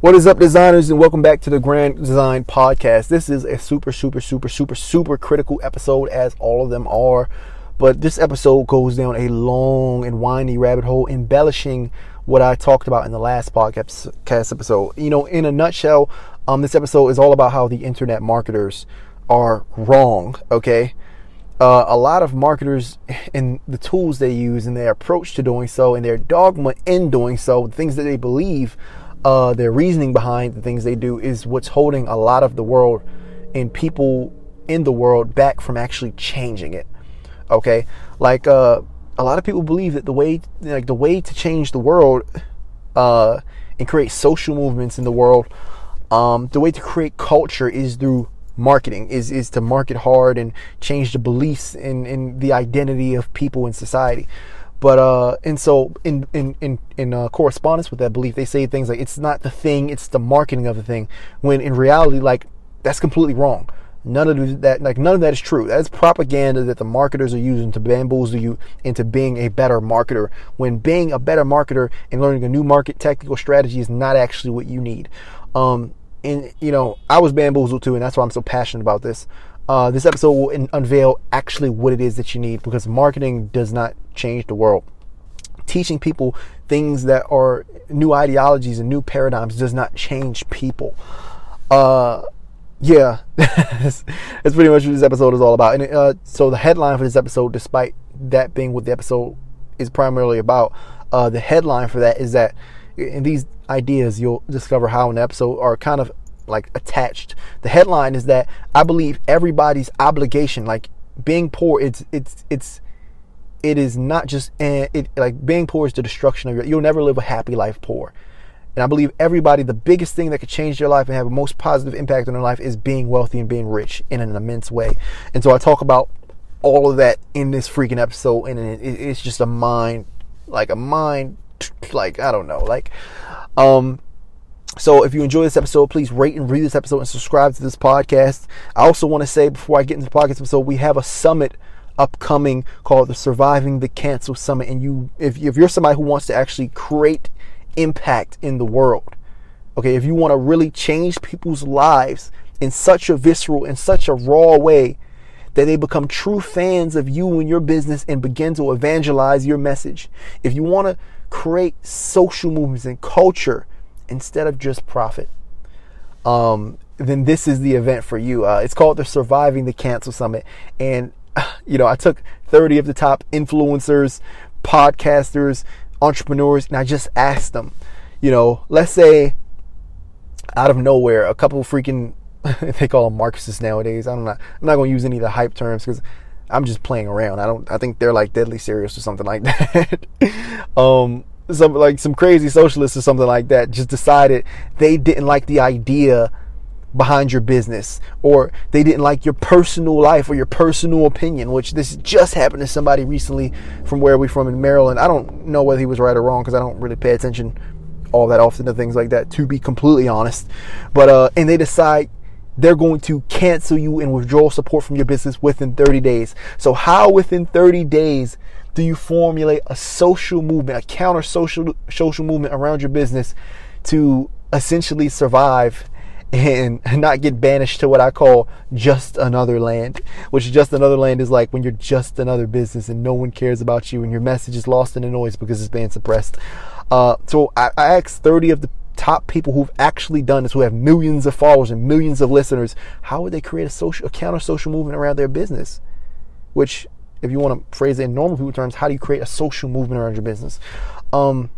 What is up, designers, and welcome back to the Grand Design Podcast. This is a super, super, super, super, super critical episode, as all of them are. But this episode goes down a long and windy rabbit hole, embellishing what I talked about in the last podcast episode. You know, in a nutshell, um, this episode is all about how the internet marketers are wrong. Okay, uh, a lot of marketers and the tools they use and their approach to doing so, and their dogma in doing so, the things that they believe uh, their reasoning behind the things they do is what's holding a lot of the world and people in the world back from actually changing it. Okay, like uh, a lot of people believe that the way, like the way to change the world uh, and create social movements in the world, um, the way to create culture is through marketing is is to market hard and change the beliefs in in the identity of people in society but uh, and so in in in in uh, correspondence with that belief, they say things like it's not the thing, it's the marketing of the thing. When in reality, like that's completely wrong. None of that, like none of that is true. That's propaganda that the marketers are using to bamboozle you into being a better marketer. When being a better marketer and learning a new market technical strategy is not actually what you need. Um, and you know, I was bamboozled too, and that's why I'm so passionate about this. Uh, this episode will in- unveil actually what it is that you need because marketing does not change the world. Teaching people things that are new ideologies and new paradigms does not change people. Uh, yeah, that's, pretty much what this episode is all about. And uh, so the headline for this episode, despite that being what the episode is primarily about, uh, the headline for that is that in these ideas you'll discover how an episode are kind of like attached. The headline is that I believe everybody's obligation, like being poor, it's it's it's it is not just and it like being poor is the destruction of your. You'll never live a happy life poor. And I believe everybody, the biggest thing that could change their life and have a most positive impact on their life is being wealthy and being rich in an immense way. And so I talk about all of that in this freaking episode, and it's just a mind, like a mind, like I don't know, like, um, so if you enjoy this episode, please rate and read this episode and subscribe to this podcast. I also want to say before I get into the podcast episode, we have a summit upcoming called the Surviving the Cancel Summit. And you, if, if you're somebody who wants to actually create impact in the world, okay, if you want to really change people's lives in such a visceral, in such a raw way that they become true fans of you and your business and begin to evangelize your message, if you want to create social movements and culture instead of just profit, um, then this is the event for you. Uh, it's called the Surviving the Cancel Summit. And, you know, I took 30 of the top influencers, podcasters, entrepreneurs, and I just asked them, you know, let's say out of nowhere, a couple freaking, they call them Marxists nowadays. I'm not, I'm not going to use any of the hype terms because I'm just playing around. I don't, I think they're like deadly serious or something like that. um, some like some crazy socialists or something like that just decided they didn't like the idea behind your business or they didn't like your personal life or your personal opinion which this just happened to somebody recently from where we from in Maryland. I don't know whether he was right or wrong because I don't really pay attention all that often to things like that to be completely honest. But uh and they decide they're going to cancel you and withdraw support from your business within 30 days. So how within 30 days do you formulate a social movement, a counter social social movement around your business to essentially survive and not get banished to what I call just another land, which just another land is like when you're just another business and no one cares about you and your message is lost in the noise because it's being suppressed. Uh, so I, I asked 30 of the top people who've actually done this, who have millions of followers and millions of listeners, how would they create a social, a counter social movement around their business? Which if you want to phrase it in normal people terms, how do you create a social movement around your business? Um,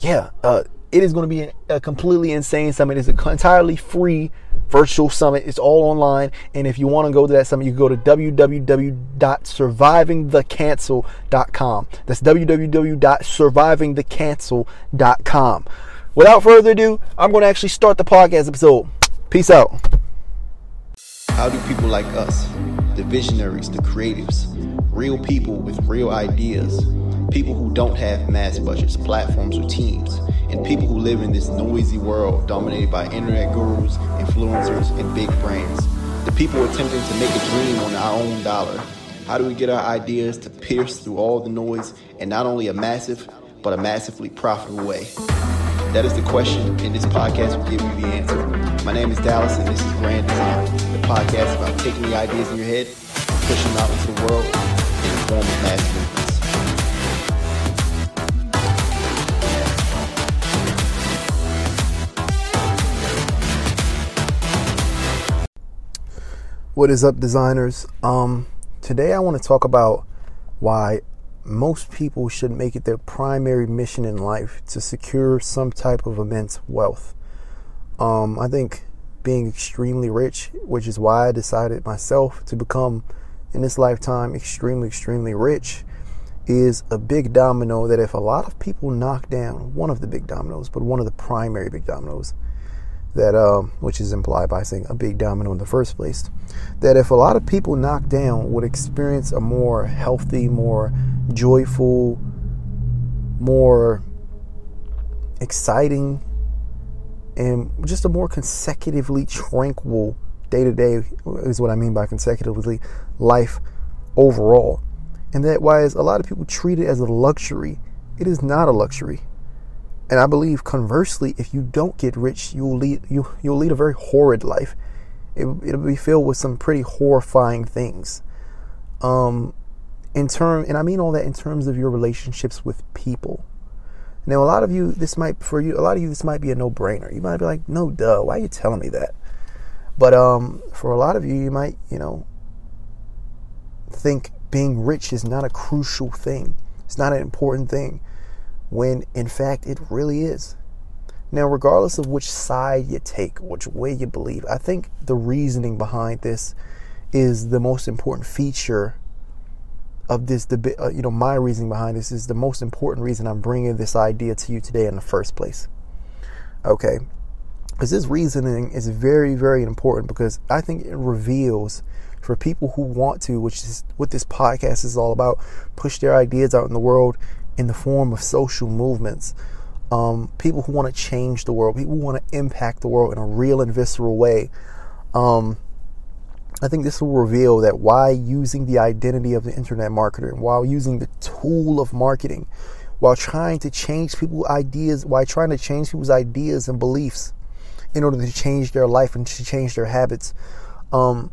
yeah, uh, it is going to be a, completely insane summit. It's an entirely free virtual summit. It's all online. And if you want to go to that summit, you can go to www.survivingthecancel.com. That's www.survivingthecancel.com. Without further ado, I'm going to actually start the podcast episode. Peace out. How do people like us, the visionaries, the creatives, real people with real ideas, people who don't have mass budgets, platforms, or teams, and people who live in this noisy world dominated by internet gurus, influencers, and big brands, the people attempting to make a dream on our own dollar, how do we get our ideas to pierce through all the noise in not only a massive, but a massively profitable way? That is the question, and this podcast will give you the answer. My name is Dallas, and this is Grand Design, the podcast about taking the ideas in your head, pushing them out into the world, and the form of mass movements. What is up, designers? Um, today I want to talk about why most people should make it their primary mission in life to secure some type of immense wealth. Um, I think being extremely rich, which is why I decided myself to become in this lifetime extremely, extremely rich, is a big domino that if a lot of people knock down, one of the big dominoes, but one of the primary big dominoes, that um, which is implied by saying a big domino in the first place, that if a lot of people knocked down would experience a more healthy, more joyful, more exciting, and just a more consecutively tranquil day to day is what I mean by consecutively life overall. And that why is a lot of people treat it as a luxury. It is not a luxury. And I believe conversely, if you don't get rich, you'll lead you you'll lead a very horrid life. It, it'll be filled with some pretty horrifying things. Um, in term, and I mean all that in terms of your relationships with people. Now, a lot of you, this might for you, a lot of you, this might be a no-brainer. You might be like, "No, duh, why are you telling me that?" But um, for a lot of you, you might, you know, think being rich is not a crucial thing. It's not an important thing when in fact it really is. Now, regardless of which side you take, which way you believe, I think the reasoning behind this is the most important feature of this debate. Uh, you know, my reasoning behind this is the most important reason I'm bringing this idea to you today in the first place. Okay, because this reasoning is very, very important because I think it reveals for people who want to, which is what this podcast is all about, push their ideas out in the world in the form of social movements. Um, people who want to change the world, people who want to impact the world in a real and visceral way. Um, I think this will reveal that why using the identity of the internet marketer, while using the tool of marketing, while trying to change people's ideas, while trying to change people's ideas and beliefs in order to change their life and to change their habits, um,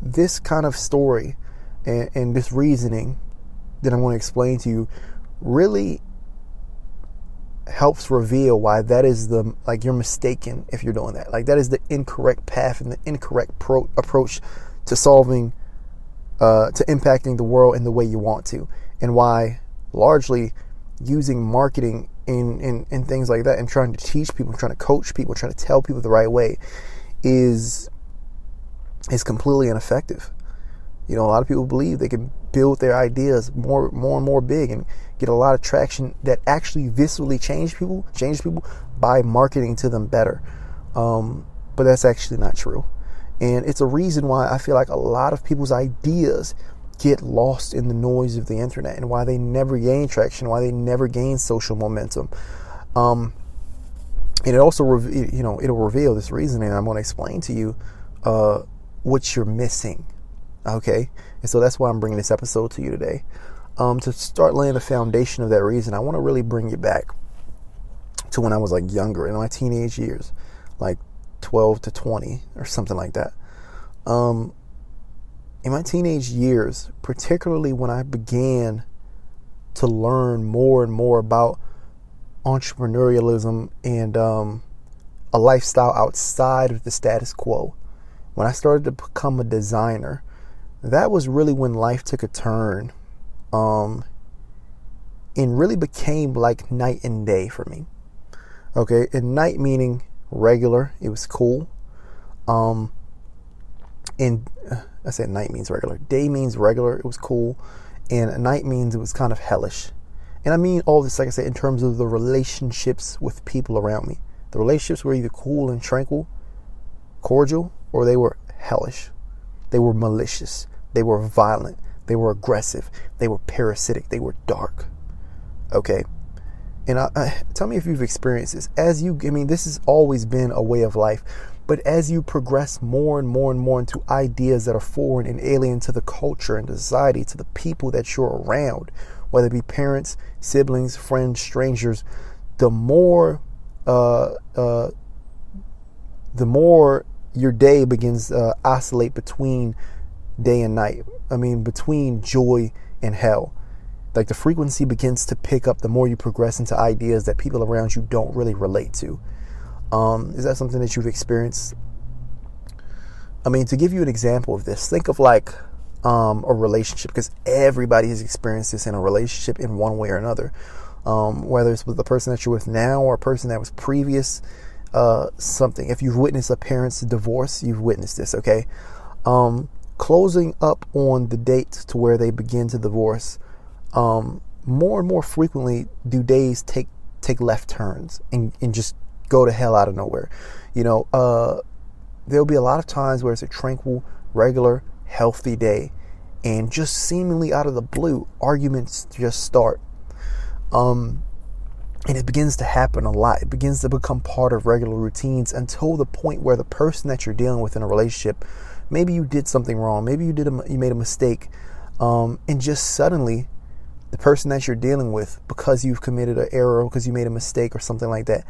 this kind of story and, and this reasoning that I'm going to explain to you really helps reveal why that is the like you're mistaken if you're doing that. Like that is the incorrect path and the incorrect pro- approach to solving uh, to impacting the world in the way you want to, and why largely using marketing in, in in things like that and trying to teach people, trying to coach people, trying to tell people the right way is is completely ineffective. You know, a lot of people believe they can build their ideas more, more and more big and get a lot of traction that actually viscerally change people, change people by marketing to them better. Um, but that's actually not true. And it's a reason why I feel like a lot of people's ideas get lost in the noise of the internet and why they never gain traction, why they never gain social momentum. Um, and it also, you know, it'll reveal this reasoning. I'm going to explain to you uh, what you're missing Okay, and so that's why I'm bringing this episode to you today. Um, to start laying the foundation of that reason, I want to really bring you back to when I was like younger in my teenage years, like 12 to 20 or something like that. Um, in my teenage years, particularly when I began to learn more and more about entrepreneurialism and um, a lifestyle outside of the status quo, when I started to become a designer, that was really when life took a turn um, and really became like night and day for me. Okay, and night meaning regular, it was cool. Um, and uh, I said night means regular. Day means regular, it was cool. And night means it was kind of hellish. And I mean all this, like I said, in terms of the relationships with people around me. The relationships were either cool and tranquil, cordial, or they were hellish. They were malicious. They were violent. They were aggressive. They were parasitic. They were dark. Okay. And I, I, tell me if you've experienced this. As you, I mean, this has always been a way of life. But as you progress more and more and more into ideas that are foreign and alien to the culture and society, to the people that you're around, whether it be parents, siblings, friends, strangers, the more uh, uh, the more your day begins to uh, oscillate between day and night. I mean, between joy and hell. Like the frequency begins to pick up the more you progress into ideas that people around you don't really relate to. Um, is that something that you've experienced? I mean, to give you an example of this, think of like um, a relationship, because everybody has experienced this in a relationship in one way or another. Um, whether it's with the person that you're with now or a person that was previous, uh, something. If you've witnessed a parent's divorce, you've witnessed this, okay? Um, closing up on the dates to where they begin to divorce, um, more and more frequently do days take take left turns and, and just go to hell out of nowhere. You know, uh, there'll be a lot of times where it's a tranquil, regular, healthy day, and just seemingly out of the blue, arguments just start. Um, and it begins to happen a lot. It begins to become part of regular routines until the point where the person that you're dealing with in a relationship, maybe you did something wrong, maybe you did a, you made a mistake, um, and just suddenly, the person that you're dealing with, because you've committed an error, because you made a mistake or something like that,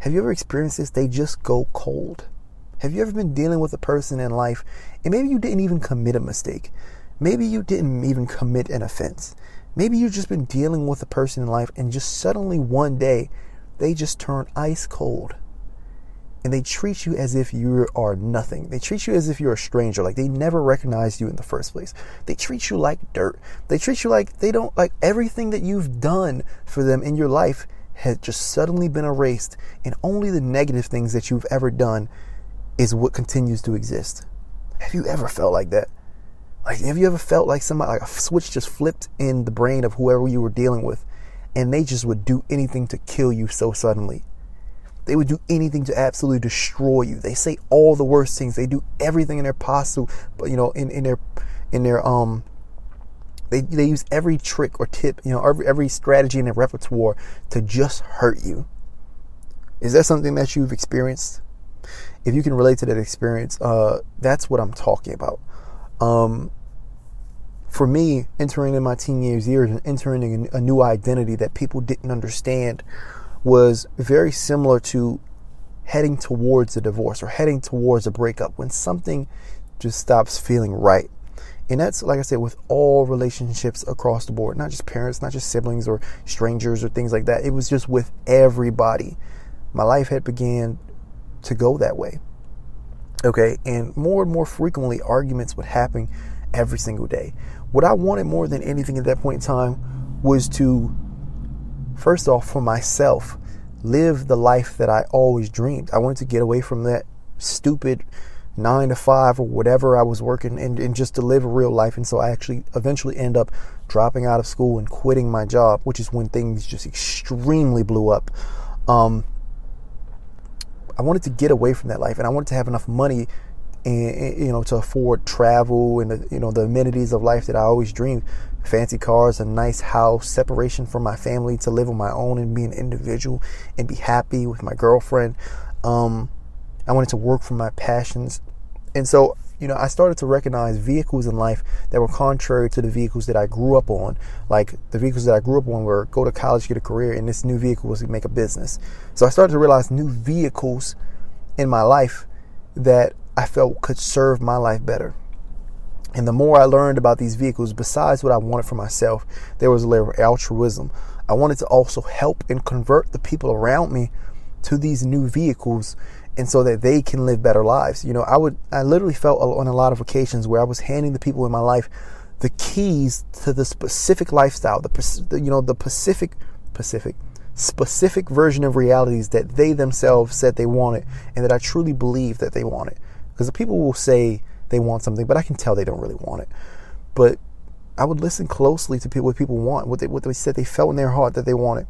have you ever experienced this? They just go cold. Have you ever been dealing with a person in life and maybe you didn't even commit a mistake? Maybe you didn't even commit an offense. Maybe you've just been dealing with a person in life and just suddenly one day they just turn ice cold and they treat you as if you are nothing. They treat you as if you're a stranger, like they never recognized you in the first place. They treat you like dirt. They treat you like they don't like everything that you've done for them in your life has just suddenly been erased, and only the negative things that you've ever done is what continues to exist. Have you ever felt like that? Like, have you ever felt like somebody, like a switch just flipped in the brain of whoever you were dealing with, and they just would do anything to kill you so suddenly? They would do anything to absolutely destroy you. They say all the worst things. They do everything in their possible, but you know, in, in their, in their um, they they use every trick or tip, you know, every every strategy in their repertoire to just hurt you. Is that something that you've experienced? if you can relate to that experience, uh, that's what I'm talking about. Um, for me, entering in my teenage years and entering a new identity that people didn't understand was very similar to heading towards a divorce or heading towards a breakup when something just stops feeling right. And that's, like I said, with all relationships across the board, not just parents, not just siblings or strangers or things like that. It was just with everybody. My life had began to go that way. Okay, and more and more frequently, arguments would happen every single day. What I wanted more than anything at that point in time was to, first off, for myself, live the life that I always dreamed. I wanted to get away from that stupid nine to five or whatever I was working and, and just to live a real life. And so I actually eventually end up dropping out of school and quitting my job, which is when things just extremely blew up. Um, I wanted to get away from that life, and I wanted to have enough money, and you know, to afford travel and you know the amenities of life that I always dreamed: fancy cars, a nice house, separation from my family, to live on my own and be an individual and be happy with my girlfriend. Um, I wanted to work for my passions, and so you know, I started to recognize vehicles in life that were contrary to the vehicles that I grew up on. Like the vehicles that I grew up on were go to college, get a career, and this new vehicle was to make a business. So I started to realize new vehicles in my life that I felt could serve my life better. And the more I learned about these vehicles, besides what I wanted for myself, there was a layer of altruism. I wanted to also help and convert the people around me to these new vehicles and so that they can live better lives. You know, I would, I literally felt on a lot of occasions where I was handing the people in my life the keys to the specific lifestyle, the, you know, the Pacific, Pacific, specific version of realities that they themselves said they wanted and that I truly believe that they wanted. Because the people will say they want something, but I can tell they don't really want it. But I would listen closely to people what people want, what they what they said they felt in their heart that they wanted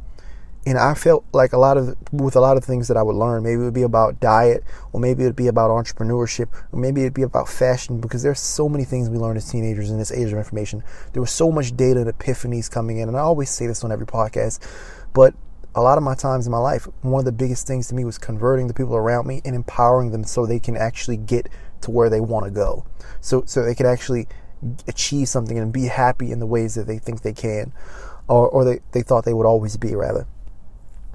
and I felt like a lot of with a lot of things that I would learn, maybe it would be about diet, or maybe it would be about entrepreneurship, or maybe it'd be about fashion, because there's so many things we learn as teenagers in this age of information. There was so much data and epiphanies coming in, and I always say this on every podcast, but a lot of my times in my life, one of the biggest things to me was converting the people around me and empowering them so they can actually get to where they want to go. So so they can actually achieve something and be happy in the ways that they think they can or, or they, they thought they would always be rather.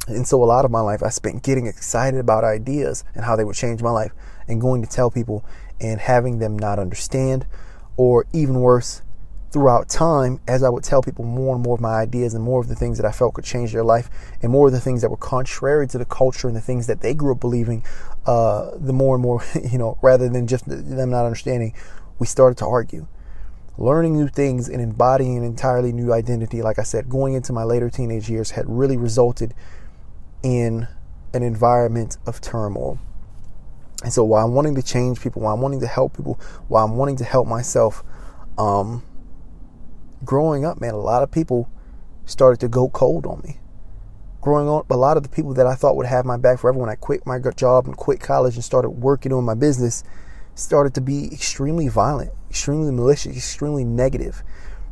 And so a lot of my life I spent getting excited about ideas and how they would change my life and going to tell people and having them not understand or even worse throughout time as I would tell people more and more of my ideas and more of the things that I felt could change their life and more of the things that were contrary to the culture and the things that they grew up believing uh, the more and more you know rather than just them not understanding we started to argue learning new things and embodying an entirely new identity like I said going into my later teenage years had really resulted in an environment of turmoil. And so while I'm wanting to change people, while I'm wanting to help people, while I'm wanting to help myself, um, growing up, man, a lot of people started to go cold on me. Growing up, a lot of the people that I thought would have my back forever when I quit my job and quit college and started working on my business started to be extremely violent, extremely malicious, extremely negative.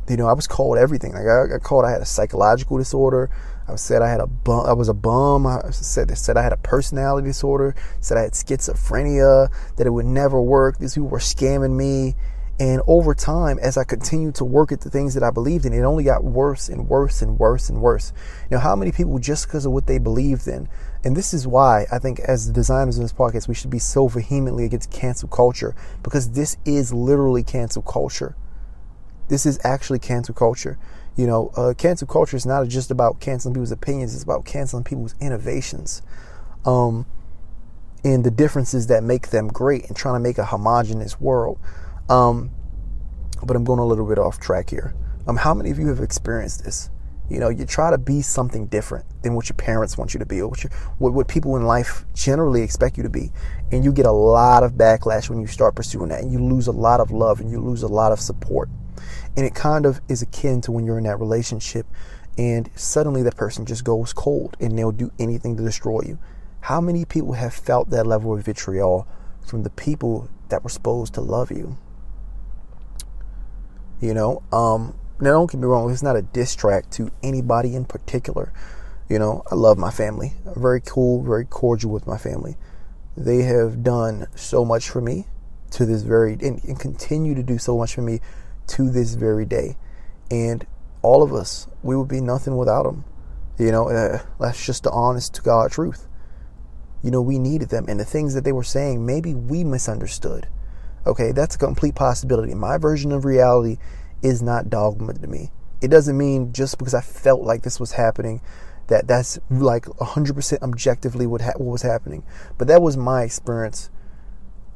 You know, I was called everything. Like I got called I had a psychological disorder. I said I had a bum, I was a bum. I said they said I had a personality disorder. Said I had schizophrenia. That it would never work. These people were scamming me. And over time, as I continued to work at the things that I believed in, it only got worse and worse and worse and worse. You know, how many people just because of what they believed in? And this is why I think, as designers of this podcast, we should be so vehemently against cancel culture because this is literally cancel culture. This is actually cancel culture. You know, uh, cancel culture is not just about canceling people's opinions; it's about canceling people's innovations, um, and the differences that make them great, and trying to make a homogenous world. Um, but I'm going a little bit off track here. Um, how many of you have experienced this? You know, you try to be something different than what your parents want you to be, or what, what, what people in life generally expect you to be, and you get a lot of backlash when you start pursuing that, and you lose a lot of love, and you lose a lot of support. And it kind of is akin to when you're in that relationship and suddenly that person just goes cold and they'll do anything to destroy you. How many people have felt that level of vitriol from the people that were supposed to love you? You know, um, now don't get me wrong, it's not a diss track to anybody in particular. You know, I love my family. I'm very cool, very cordial with my family. They have done so much for me to this very and, and continue to do so much for me to this very day. And all of us, we would be nothing without them. You know, uh, that's just the honest to God truth. You know, we needed them. And the things that they were saying, maybe we misunderstood. Okay, that's a complete possibility. My version of reality is not dogma to me. It doesn't mean just because I felt like this was happening that that's like 100% objectively what, ha- what was happening. But that was my experience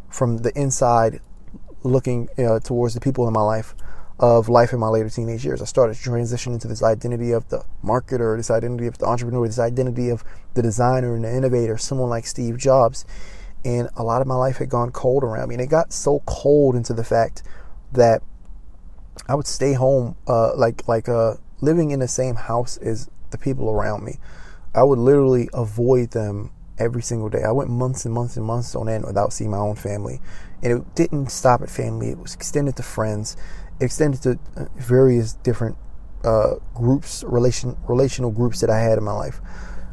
from the inside looking uh, towards the people in my life of life in my later teenage years. I started to transition into this identity of the marketer, this identity of the entrepreneur, this identity of the designer and the innovator, someone like Steve Jobs. And a lot of my life had gone cold around me. And it got so cold into the fact that I would stay home, uh, like like uh, living in the same house as the people around me. I would literally avoid them every single day. I went months and months and months on end without seeing my own family. And it didn't stop at family, it was extended to friends, extended to uh, various different uh, groups, relation relational groups that I had in my life.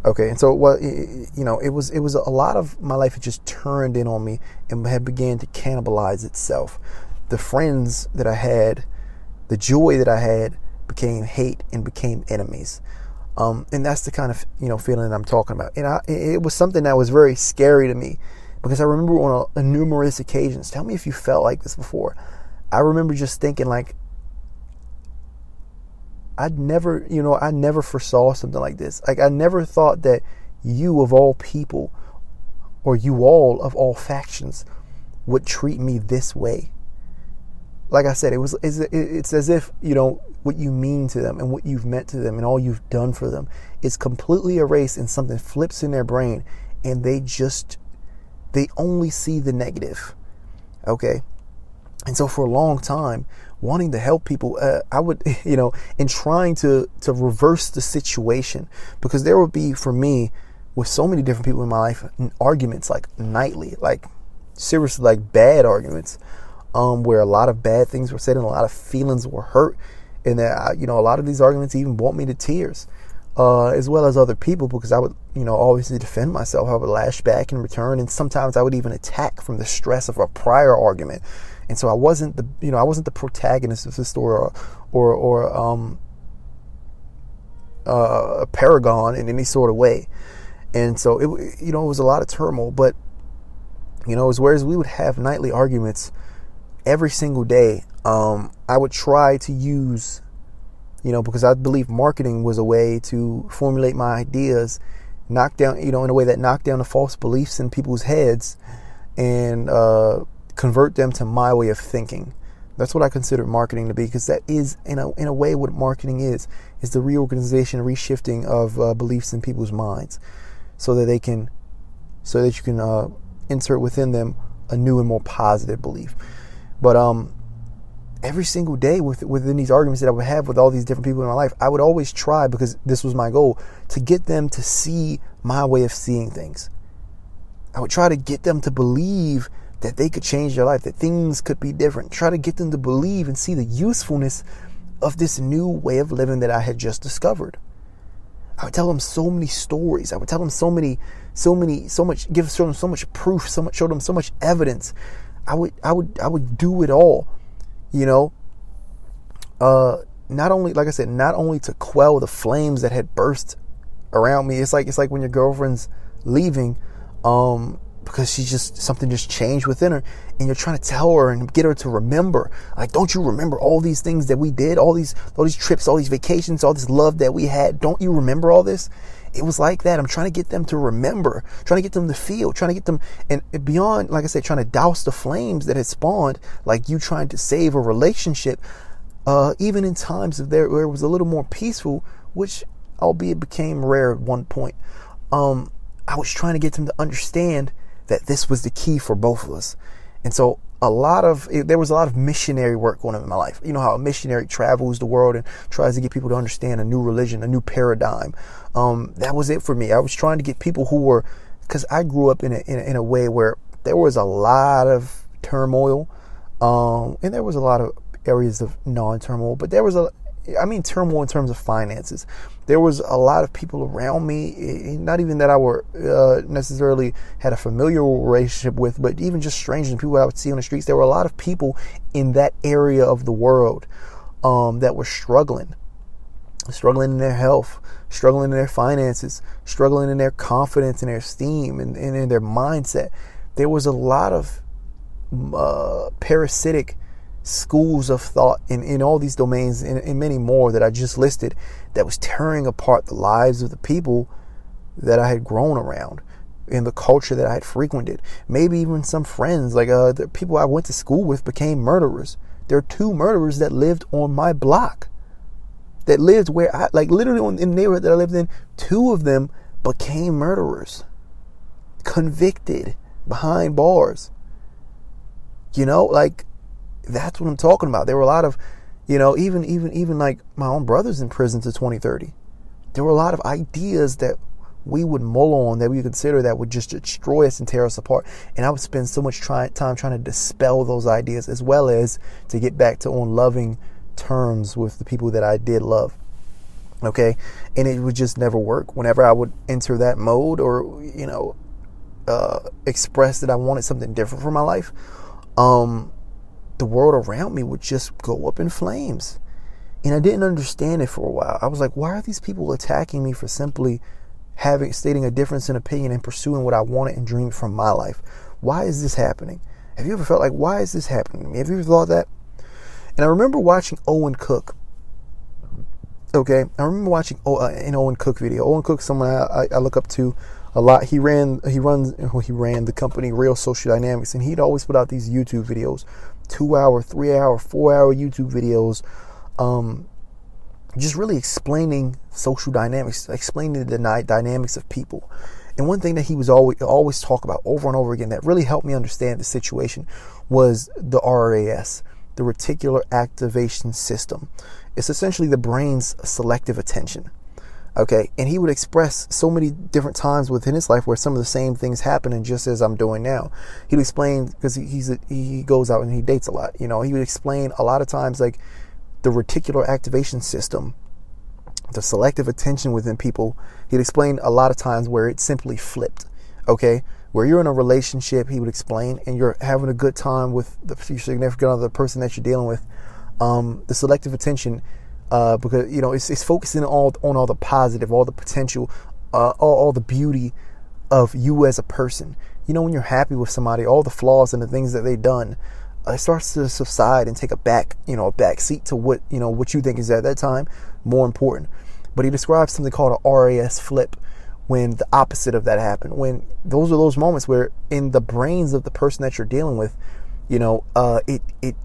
Okay, and so what you know, it was it was a lot of my life had just turned in on me and had began to cannibalize itself. The friends that I had, the joy that I had, became hate and became enemies. Um, and that's the kind of you know feeling that I'm talking about. And I, it was something that was very scary to me because I remember on a, a numerous occasions. Tell me if you felt like this before. I remember just thinking like I'd never, you know, I never foresaw something like this. Like I never thought that you of all people or you all of all factions would treat me this way. Like I said, it was it's as if, you know, what you mean to them and what you've meant to them and all you've done for them is completely erased and something flips in their brain and they just they only see the negative. Okay. And so for a long time, wanting to help people, uh, I would, you know, in trying to, to reverse the situation, because there would be for me with so many different people in my life, arguments like nightly, like seriously, like bad arguments, um, where a lot of bad things were said and a lot of feelings were hurt. And that, uh, you know, a lot of these arguments even brought me to tears uh, as well as other people because I would, you know, obviously defend myself. I would lash back in return, and sometimes I would even attack from the stress of a prior argument. And so I wasn't the, you know, I wasn't the protagonist of the story or, or, or um, uh, a paragon in any sort of way. And so it, you know, it was a lot of turmoil. But you know, was whereas we would have nightly arguments every single day. Um, I would try to use, you know, because I believe marketing was a way to formulate my ideas, knock down, you know, in a way that knocked down the false beliefs in people's heads, and uh, convert them to my way of thinking. That's what I consider marketing to be, because that is, in a in a way, what marketing is is the reorganization, reshifting of uh, beliefs in people's minds, so that they can, so that you can uh, insert within them a new and more positive belief. But um, every single day with, within these arguments that I would have with all these different people in my life, I would always try because this was my goal to get them to see my way of seeing things. I would try to get them to believe that they could change their life, that things could be different. Try to get them to believe and see the usefulness of this new way of living that I had just discovered. I would tell them so many stories. I would tell them so many, so many, so much, give show them so much proof, so much, show them so much evidence. I would, I would, I would do it all, you know. Uh, not only, like I said, not only to quell the flames that had burst around me. It's like it's like when your girlfriend's leaving, um, because she just something just changed within her and you're trying to tell her and get her to remember like don't you remember all these things that we did all these all these trips all these vacations all this love that we had? Don't you remember all this? It was like that. I'm trying to get them to remember trying to get them to feel trying to get them and beyond like i said trying to douse the flames that had spawned like you trying to save a relationship uh, even in times of there where it was a little more peaceful which albeit became rare at one point. Um, i was trying to get them to understand that this was the key for both of us. And so a lot of there was a lot of missionary work going on in my life. You know how a missionary travels the world and tries to get people to understand a new religion, a new paradigm. Um, that was it for me. I was trying to get people who were because I grew up in a, in a, in a way where there was a lot of turmoil, um, and there was a lot of areas of non-turmoil, but there was a I mean turmoil in terms of finances. There was a lot of people around me, not even that I were uh, necessarily had a familiar relationship with, but even just strangers and people I would see on the streets. There were a lot of people in that area of the world um, that were struggling, struggling in their health, struggling in their finances, struggling in their confidence and their esteem and, and in their mindset. There was a lot of uh, parasitic schools of thought in, in all these domains and, many more that I just listed that was tearing apart the lives of the people that I had grown around in the culture that I had frequented. Maybe even some friends, like uh, the people I went to school with, became murderers. There are two murderers that lived on my block, that lived where I, like literally in the neighborhood that I lived in. Two of them became murderers, convicted behind bars. You know, like that's what I'm talking about. There were a lot of, you know, even even even like my own brothers in prison to 2030. There were a lot of ideas that we would mull on that we consider that would just destroy us and tear us apart. And I would spend so much try, time trying to dispel those ideas as well as to get back to on loving terms with the people that I did love. Okay. And it would just never work. Whenever I would enter that mode or, you know, uh, express that I wanted something different for my life, um, the world around me would just go up in flames. And I didn't understand it for a while. I was like, why are these people attacking me for simply having stating a difference in opinion and pursuing what I wanted and dreamed from my life? Why is this happening? Have you ever felt like why is this happening to me? Have you ever thought that? And I remember watching Owen Cook. Okay, I remember watching oh, uh, an Owen Cook video. Owen Cook, someone I, I look up to a lot. He ran, he runs, well, he ran the company Real Social Dynamics, and he'd always put out these YouTube videos two hour, three hour, four hour YouTube videos, um, just really explaining social dynamics, explaining the dynamics of people. And one thing that he was always always talk about over and over again that really helped me understand the situation was the RAS, the reticular activation system. It's essentially the brain's selective attention. Okay, and he would express so many different times within his life where some of the same things happen, and just as I'm doing now, he'd explain because he's a, he goes out and he dates a lot. You know, he would explain a lot of times like the reticular activation system, the selective attention within people. He'd explain a lot of times where it simply flipped. Okay, where you're in a relationship, he would explain, and you're having a good time with the significant other, the person that you're dealing with. Um, the selective attention uh, because you know it's, it's focusing on on all the positive, all the potential, uh, all, all the beauty of you as a person. You know, when you're happy with somebody, all the flaws and the things that they've done, uh, it starts to subside and take a back, you know, a back seat to what you know what you think is at that time more important. But he describes something called a RAS flip when the opposite of that happened. When those are those moments where in the brains of the person that you're dealing with, you know, uh, it it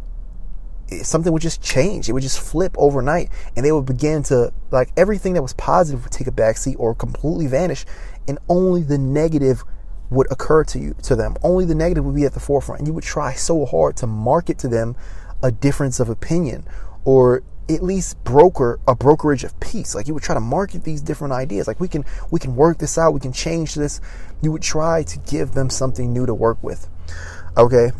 something would just change. It would just flip overnight, and they would begin to like everything that was positive would take a backseat or completely vanish, and only the negative would occur to you to them. Only the negative would be at the forefront, and you would try so hard to market to them a difference of opinion or at least broker a brokerage of peace. Like you would try to market these different ideas. Like we can we can work this out. We can change this. You would try to give them something new to work with. Okay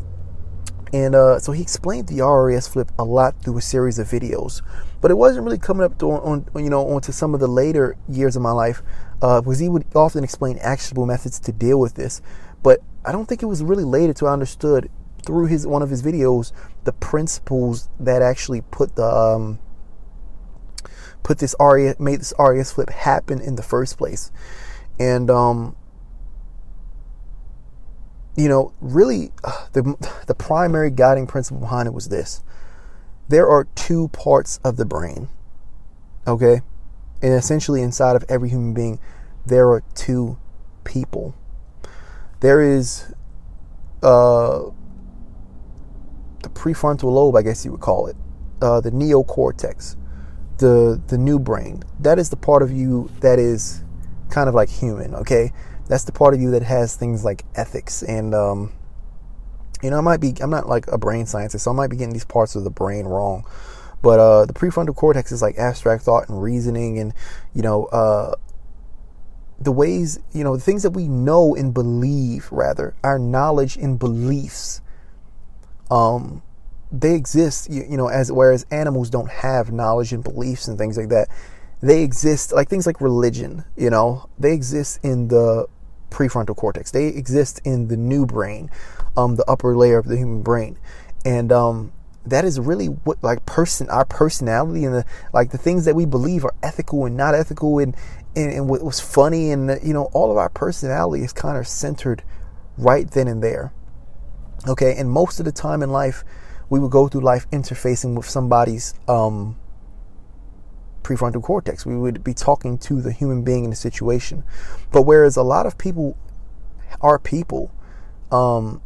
and uh, so he explained the RRS flip a lot through a series of videos but it wasn't really coming up to, on, on you know onto some of the later years of my life uh, because he would often explain actionable methods to deal with this but I don't think it was really later to I understood through his one of his videos the principles that actually put the um, put this RAS made this RAS flip happen in the first place, and um, you know, really, uh, the the primary guiding principle behind it was this: there are two parts of the brain, okay, and essentially inside of every human being, there are two people. There is uh, the prefrontal lobe, I guess you would call it, uh, the neocortex, the the new brain. That is the part of you that is kind of like human. Okay, that's the part of you that has things like ethics and um, you know, I might be I'm not like a brain scientist, so I might be getting these parts of the brain wrong. But uh, the prefrontal cortex is like abstract thought and reasoning, and you know, uh, the ways you know the things that we know and believe. Rather, our knowledge and beliefs um, they exist, you, you know, as whereas animals don't have knowledge and beliefs and things like that. They exist like things like religion, you know, they exist in the prefrontal cortex. They exist in the new brain, um, the upper layer of the human brain, and um, that is really what like person our personality and the like the things that we believe are ethical and not ethical and and, and what was funny and you know all of our personality is kind of centered right then and there. Okay, and most of the time in life, we would go through life interfacing with somebody's um, prefrontal cortex. We would be talking to the human being in the situation. But whereas a lot of people are people, um,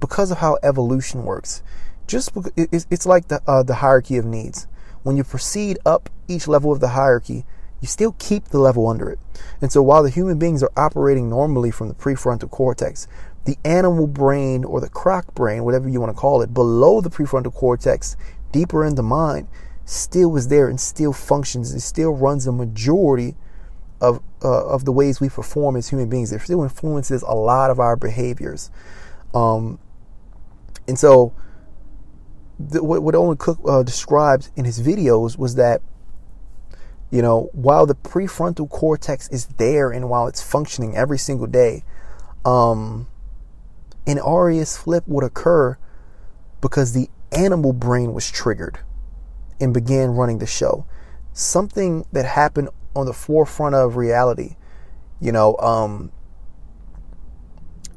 because of how evolution works, just it's like the uh, the hierarchy of needs. When you proceed up each level of the hierarchy, you still keep the level under it. And so while the human beings are operating normally from the prefrontal cortex, the animal brain or the croc brain, whatever you want to call it, below the prefrontal cortex, deeper in the mind, still is there and still functions. It still runs a majority of uh, of the ways we perform as human beings. It still influences a lot of our behaviors. Um, and so, the, what, what Owen Cook uh, described in his videos was that, you know, while the prefrontal cortex is there and while it's functioning every single day, um, an RAS flip would occur because the animal brain was triggered and began running the show. Something that happened on the forefront of reality, you know, um,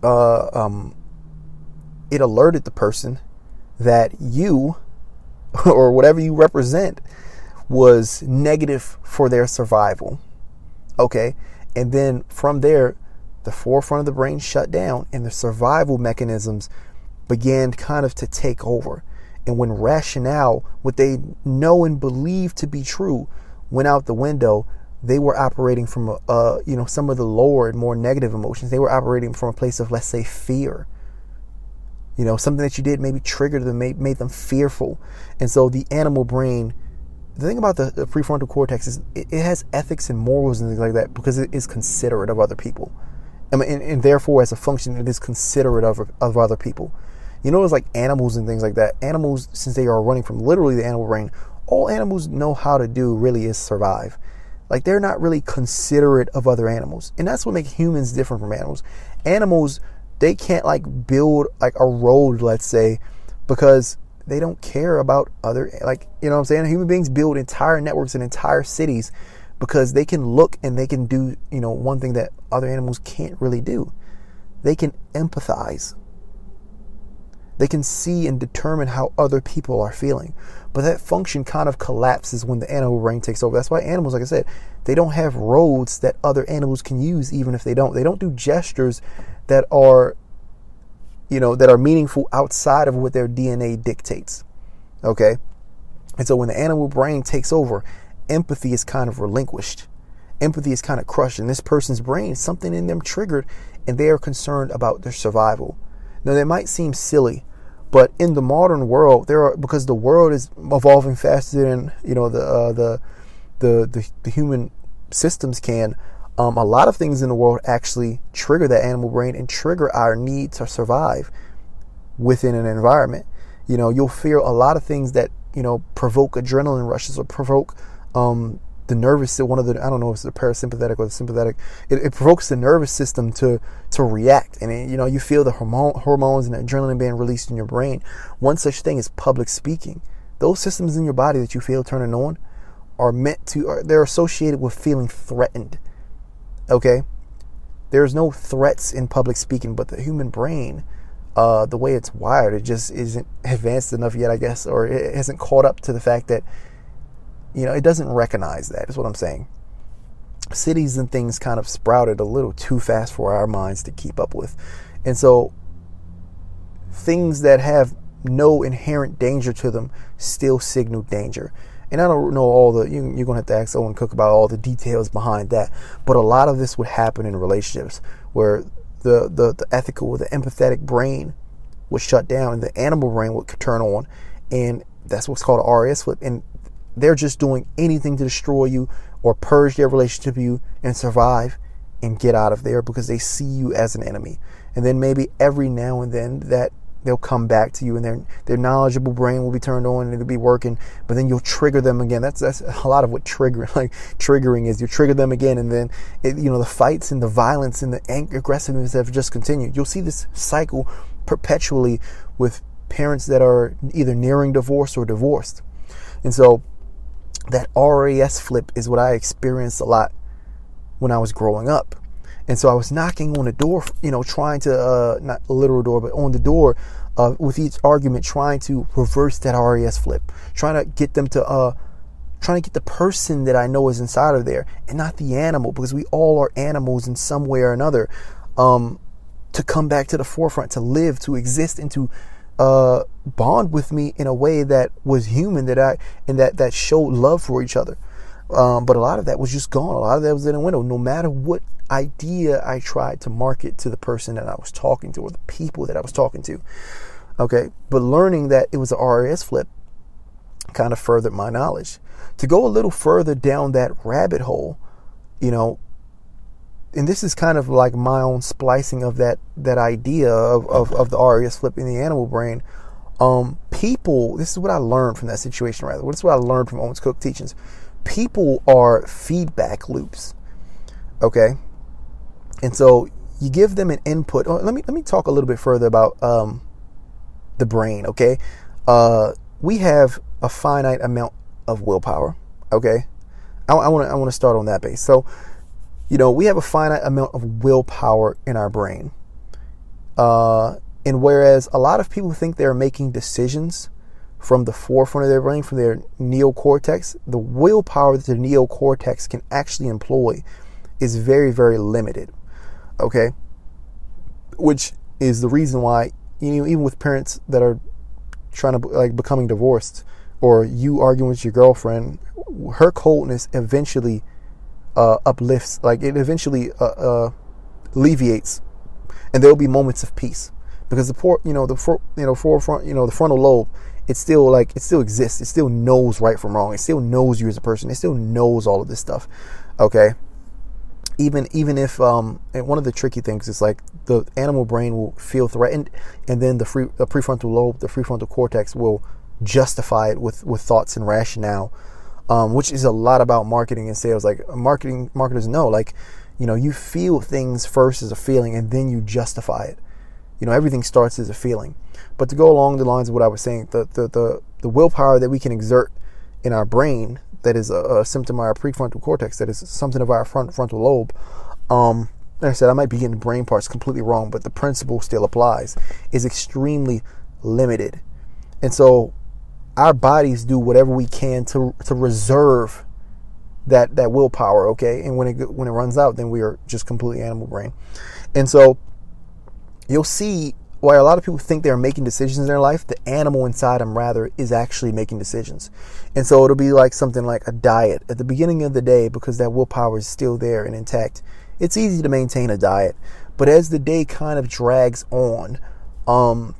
uh, um, it alerted the person that you or whatever you represent was negative for their survival. Okay. And then from there, the forefront of the brain shut down and the survival mechanisms began kind of to take over. And when rationale, what they know and believe to be true, went out the window, they were operating from uh, you know some of the lower and more negative emotions. They were operating from a place of let's say fear. You know, something that you did maybe triggered them, made, made them fearful. And so the animal brain, the thing about the, the prefrontal cortex is it, it has ethics and morals and things like that because it is considerate of other people and, and, and therefore, as a function, it is considerate of, of other people. You know, it's like animals and things like that. Animals, since they are running from literally the animal brain, all animals know how to do really is survive. Like they're not really considerate of other animals, and that's what makes humans different from animals. Animals, they can't like build like a road, let's say, because they don't care about other like you know what I'm saying. Human beings build entire networks and entire cities because they can look and they can do, you know, one thing that other animals can't really do. They can empathize. They can see and determine how other people are feeling. But that function kind of collapses when the animal brain takes over. That's why animals, like I said, they don't have roads that other animals can use, even if they don't. They don't do gestures that are, you know, that are meaningful outside of what their DNA dictates. Okay? And so when the animal brain takes over, empathy is kind of relinquished. Empathy is kind of crushed. In this person's brain, something in them triggered, and they are concerned about their survival. Now, that might seem silly, but in the modern world, there are because the world is evolving faster than you know the uh, the, the, the the human systems can. Um, a lot of things in the world actually trigger that animal brain and trigger our need to survive within an environment. You know, you'll feel a lot of things that you know provoke adrenaline rushes or provoke um, the nervous one of the I don't know if it's the parasympathetic or the sympathetic. It, it provokes the nervous system to to react, and it, you know you feel the hormone, hormones and adrenaline being released in your brain. One such thing is public speaking. Those systems in your body that you feel turning on are meant to are, they're associated with feeling threatened. Okay, there's no threats in public speaking, but the human brain. Uh, the way it's wired, it just isn't advanced enough yet, I guess, or it hasn't caught up to the fact that you know, it doesn't recognize that, is what I'm saying. Cities and things kind of sprouted a little too fast for our minds to keep up with. And so things that have no inherent danger to them still signal danger. And I don't know all the, you, are going to have to ask Owen Cook about all the details behind that. But a lot of this would happen in relationships where the, the, the ethical, the empathetic brain would shut down and the animal brain would turn on. And that's what's called a RAS flip. And they're just doing anything to destroy you or purge their relationship with you and survive and get out of there because they see you as an enemy. And then maybe every now and then that they'll come back to you and their their knowledgeable brain will be turned on and it'll be working, but then you'll trigger them again. That's that's a lot of what triggering like triggering is. You trigger them again and then it, you know the fights and the violence and the aggressiveness have just continued. You'll see this cycle perpetually with parents that are either nearing divorce or divorced. And so that RAS flip is what I experienced a lot when I was growing up. And so I was knocking on the door, you know, trying to, uh, not literal door, but on the door uh, with each argument, trying to reverse that RAS flip, trying to get them to, uh, trying to get the person that I know is inside of there and not the animal, because we all are animals in some way or another, um, to come back to the forefront, to live, to exist, and to uh, bond with me in a way that was human that I and that that showed love for each other. Um, but a lot of that was just gone. A lot of that was in a window. No matter what idea I tried to market to the person that I was talking to or the people that I was talking to. Okay, but learning that it was an RAS flip kind of furthered my knowledge. To go a little further down that rabbit hole, you know, and this is kind of like my own splicing of that that idea of, of, of the RAS flipping the animal brain. Um, people, this is what I learned from that situation, rather. This is what I learned from Owens Cook teachings. People are feedback loops. Okay? And so you give them an input. Oh, let me let me talk a little bit further about um, the brain, okay? Uh, we have a finite amount of willpower, okay? I want to I want to start on that base. So you know, we have a finite amount of willpower in our brain. Uh, and whereas a lot of people think they're making decisions from the forefront of their brain, from their neocortex, the willpower that the neocortex can actually employ is very, very limited. Okay? Which is the reason why, you know, even with parents that are trying to, like, becoming divorced, or you arguing with your girlfriend, her coldness eventually uh, uplifts, like it eventually uh, uh, alleviates, and there will be moments of peace because the poor, you know, the for, you know forefront, you know, the frontal lobe, it still like it still exists. It still knows right from wrong. It still knows you as a person. It still knows all of this stuff. Okay. Even even if um one of the tricky things is like the animal brain will feel threatened, and then the free the prefrontal lobe, the prefrontal cortex will justify it with with thoughts and rationale um, which is a lot about marketing and sales. Like marketing marketers know, like you know, you feel things first as a feeling, and then you justify it. You know, everything starts as a feeling. But to go along the lines of what I was saying, the the the, the willpower that we can exert in our brain, that is a, a symptom of our prefrontal cortex, that is something of our front frontal lobe. Um, like I said, I might be getting brain parts completely wrong, but the principle still applies. Is extremely limited, and so our bodies do whatever we can to to reserve that that willpower. Okay, and when it when it runs out, then we are just completely animal brain, and so you'll see why a lot of people think they're making decisions in their life, the animal inside them rather is actually making decisions. And so it'll be like something like a diet at the beginning of the day because that willpower is still there and intact. It's easy to maintain a diet, but as the day kind of drags on, um,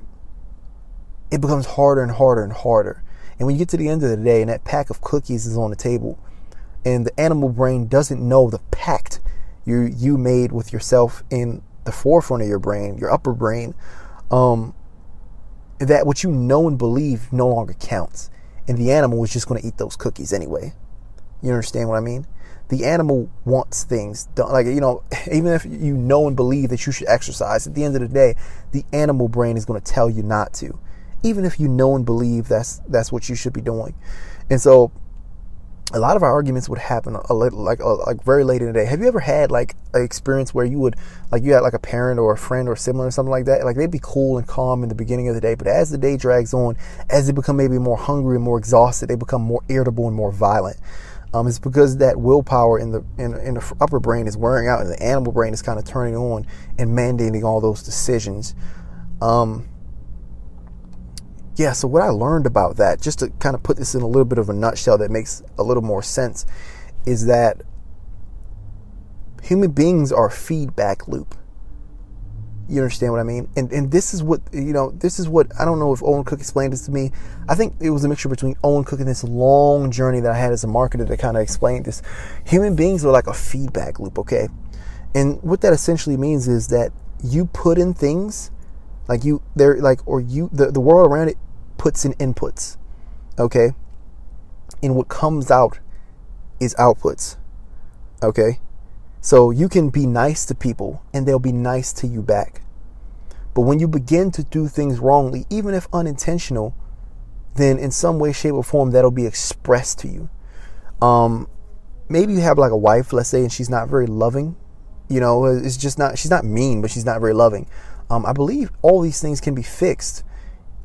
it becomes harder and harder and harder. And when you get to the end of the day and that pack of cookies is on the table, and the animal brain doesn't know the pact you you made with yourself in the forefront of your brain, your upper brain, um, that what you know and believe no longer counts. And the animal is just going to eat those cookies anyway. You understand what I mean? The animal wants things done. Like, you know, even if you know and believe that you should exercise, at the end of the day, the animal brain is going to tell you not to. Even if you know and believe that's that's what you should be doing. And so a lot of our arguments would happen a little like a, like very late in the day. Have you ever had like an experience where you would like you had like a parent or a friend or sibling or something like that? Like they'd be cool and calm in the beginning of the day, but as the day drags on, as they become maybe more hungry and more exhausted, they become more irritable and more violent. Um, it's because that willpower in the in, in the upper brain is wearing out, and the animal brain is kind of turning on and mandating all those decisions. Um, yeah, so what I learned about that, just to kind of put this in a little bit of a nutshell that makes a little more sense, is that human beings are a feedback loop. You understand what I mean? And and this is what you know. This is what I don't know if Owen Cook explained this to me. I think it was a mixture between Owen Cook and this long journey that I had as a marketer that kind of explained this. Human beings are like a feedback loop, okay? And what that essentially means is that you put in things like you they're like or you the, the world around it puts in inputs okay? And what comes out is outputs okay? So you can be nice to people and they'll be nice to you back. But when you begin to do things wrongly even if unintentional then in some way shape or form that'll be expressed to you. Um maybe you have like a wife let's say and she's not very loving you know? It's just not she's not mean but she's not very loving. Um, I believe all these things can be fixed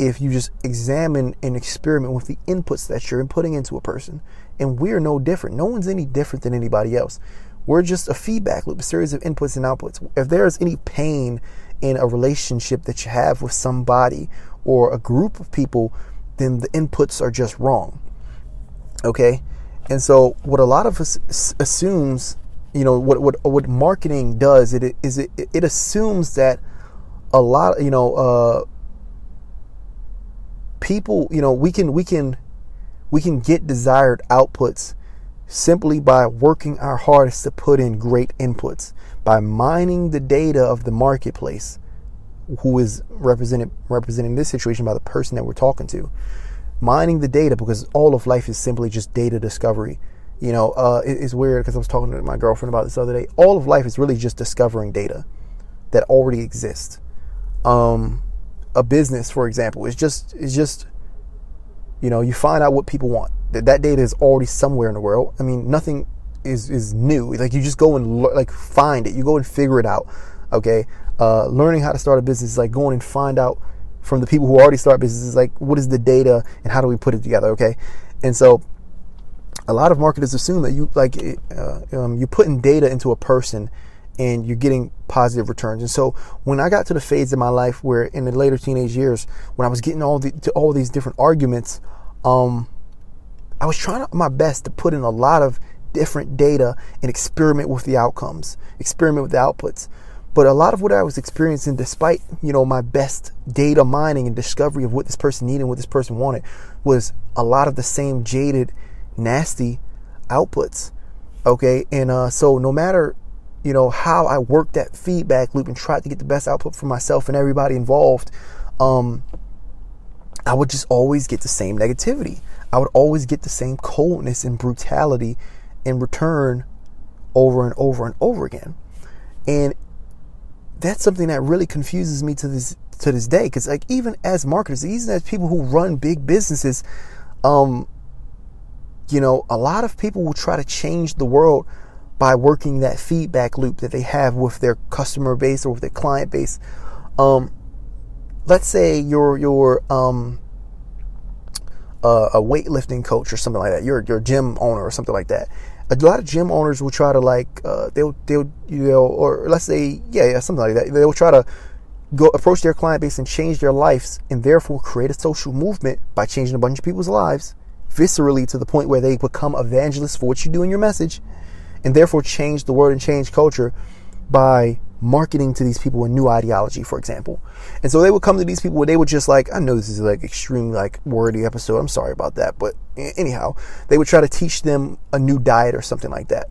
if you just examine and experiment with the inputs that you're putting into a person. And we're no different. No one's any different than anybody else. We're just a feedback loop, a series of inputs and outputs. If there's any pain in a relationship that you have with somebody or a group of people, then the inputs are just wrong. Okay? And so what a lot of us assumes, you know, what what what marketing does, it is it, it assumes that a lot, you know, uh, people, you know, we can we can we can get desired outputs simply by working our hardest to put in great inputs by mining the data of the marketplace who is represented representing this situation by the person that we're talking to. Mining the data because all of life is simply just data discovery. You know uh, it, it's weird because i was talking to my girlfriend about this other day. All of life is really just discovering data that already exists. Um, a business, for example, is just is just you know you find out what people want. That that data is already somewhere in the world. I mean, nothing is is new. Like you just go and like find it. You go and figure it out. Okay, uh, learning how to start a business is like going and find out from the people who already start businesses like what is the data and how do we put it together. Okay, and so a lot of marketers assume that you like uh, um, you putting data into a person and you're getting positive returns. And so when I got to the phase in my life where in the later teenage years, when I was getting all the to all these different arguments, um, I was trying my best to put in a lot of different data and experiment with the outcomes, experiment with the outputs. But a lot of what I was experiencing, despite you know my best data mining and discovery of what this person needed and what this person wanted, was a lot of the same jaded, nasty outputs. Okay, and uh, so no matter you know, how I worked that feedback loop and tried to get the best output for myself and everybody involved, um, I would just always get the same negativity. I would always get the same coldness and brutality in return over and over and over again. And that's something that really confuses me to this to this day because like even as marketers even as people who run big businesses um you know, a lot of people will try to change the world by working that feedback loop that they have with their customer base or with their client base. Um, let's say you're um, a, a weightlifting coach or something like that. You're a gym owner or something like that. A lot of gym owners will try to like uh, they'll they'll you know or let's say yeah yeah something like that. They'll try to go approach their client base and change their lives and therefore create a social movement by changing a bunch of people's lives viscerally to the point where they become evangelists for what you do in your message and therefore change the world and change culture by marketing to these people a new ideology, for example. And so they would come to these people where they would just like, I know this is like extremely like wordy episode. I'm sorry about that. But anyhow, they would try to teach them a new diet or something like that.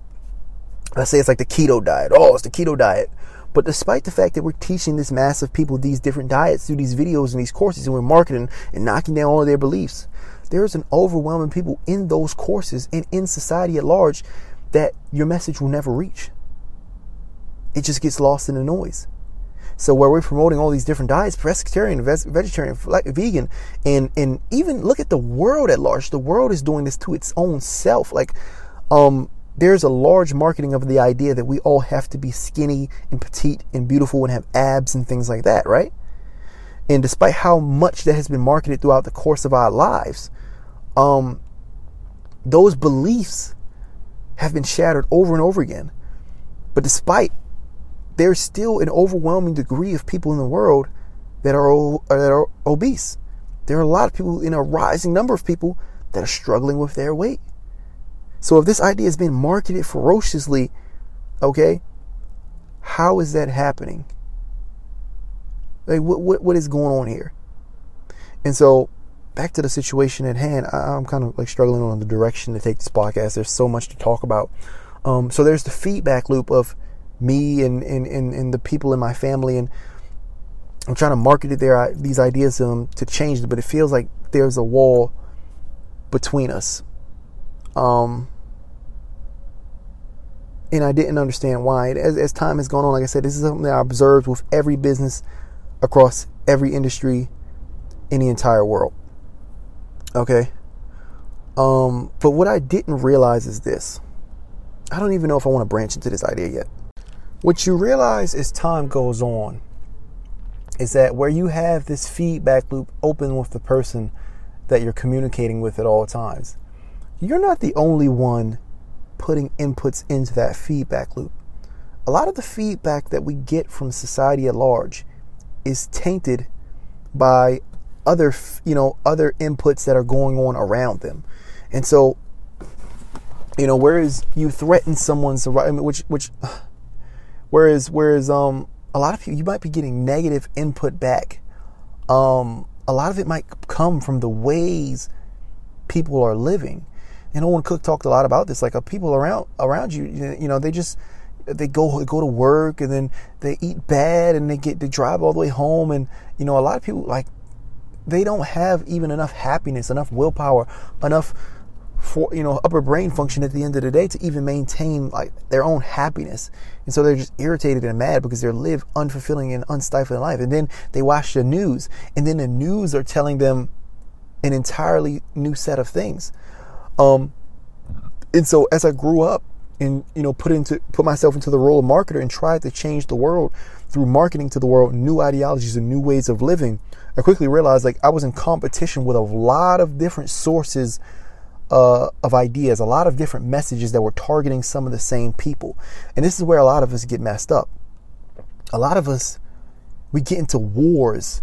Let's say it's like the keto diet. Oh, it's the keto diet. But despite the fact that we're teaching this mass of people these different diets through these videos and these courses and we're marketing and knocking down all of their beliefs, there's an overwhelming people in those courses and in society at large that your message will never reach it just gets lost in the noise. So where we're promoting all these different diets, pescatarian, vegetarian, vegan, and and even look at the world at large. The world is doing this to its own self. Like, um, there's a large marketing of the idea that we all have to be skinny and petite and beautiful and have abs and things like that, right? And despite how much that has been marketed throughout the course of our lives, um, those beliefs have been shattered over and over again. But despite there's still an overwhelming degree of people in the world that are uh, that are obese. There are a lot of people in a rising number of people that are struggling with their weight. So if this idea has been marketed ferociously, okay, how is that happening? Like what what, what is going on here? And so back to the situation at hand, I, am kind of like struggling on the direction to take this podcast. There's so much to talk about. Um, so there's the feedback loop of me and, and, and, and the people in my family and I'm trying to market it there these ideas to them to change it, but it feels like there's a wall between us. Um, and I didn't understand why. As, as time has gone on, like I said, this is something that I observed with every business across every industry in the entire world. Okay. Um, but what I didn't realize is this. I don't even know if I want to branch into this idea yet. What you realize as time goes on is that where you have this feedback loop open with the person that you're communicating with at all times, you're not the only one putting inputs into that feedback loop. A lot of the feedback that we get from society at large is tainted by other, you know, other inputs that are going on around them. And so, you know, whereas you threaten someone's right, which, which, Whereas, whereas, um, a lot of people, you might be getting negative input back. Um, a lot of it might come from the ways people are living. And Owen Cook talked a lot about this. Like, uh, people around around you, you know, they just they go they go to work and then they eat bad and they get they drive all the way home and you know a lot of people like they don't have even enough happiness, enough willpower, enough for you know upper brain function at the end of the day to even maintain like their own happiness. And so they're just irritated and mad because they live unfulfilling and unstifling life. And then they watch the news and then the news are telling them an entirely new set of things. Um and so as i grew up and you know put into put myself into the role of marketer and tried to change the world through marketing to the world new ideologies and new ways of living i quickly realized like i was in competition with a lot of different sources uh, of ideas, a lot of different messages that were targeting some of the same people. And this is where a lot of us get messed up. A lot of us, we get into wars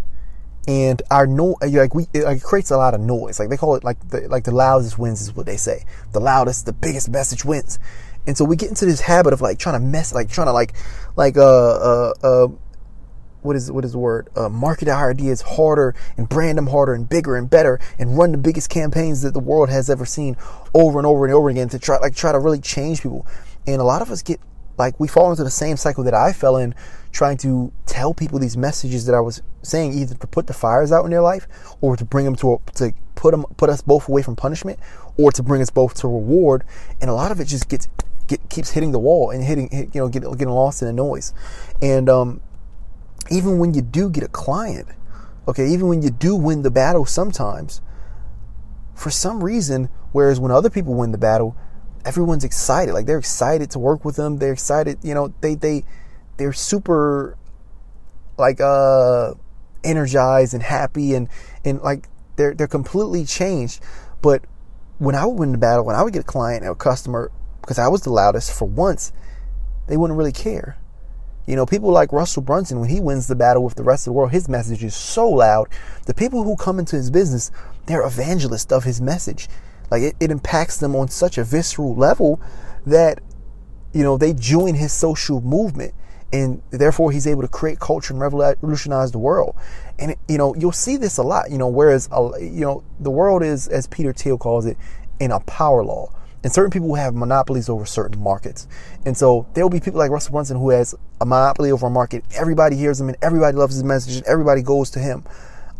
and our no like we it, creates a lot of noise. Like they call it like the like the loudest wins is what they say. The loudest, the biggest message wins. And so we get into this habit of like trying to mess, like trying to like like uh uh uh what is what is the word? Uh, market our ideas harder and brand them harder and bigger and better and run the biggest campaigns that the world has ever seen over and over and over again to try like try to really change people. And a lot of us get like we fall into the same cycle that I fell in, trying to tell people these messages that I was saying, either to put the fires out in their life or to bring them to a, to put them put us both away from punishment or to bring us both to reward. And a lot of it just gets Get, keeps hitting the wall and hitting, hit, you know, get, getting lost in the noise. And um, even when you do get a client, okay, even when you do win the battle sometimes, for some reason, whereas when other people win the battle, everyone's excited. Like they're excited to work with them. They're excited, you know, they they they're super like uh energized and happy and and like they're they're completely changed. But when I would win the battle, when I would get a client or a customer, because I was the loudest for once, they wouldn't really care. You know, people like Russell Brunson, when he wins the battle with the rest of the world, his message is so loud. The people who come into his business, they're evangelists of his message. Like it, it impacts them on such a visceral level that, you know, they join his social movement and therefore he's able to create culture and revolutionize the world. And you know, you'll see this a lot. You know, whereas uh, you know the world is, as Peter Thiel calls it, in a power law. And certain people have monopolies over certain markets. And so there will be people like Russell Brunson who has a monopoly over a market. Everybody hears him and everybody loves his message and everybody goes to him.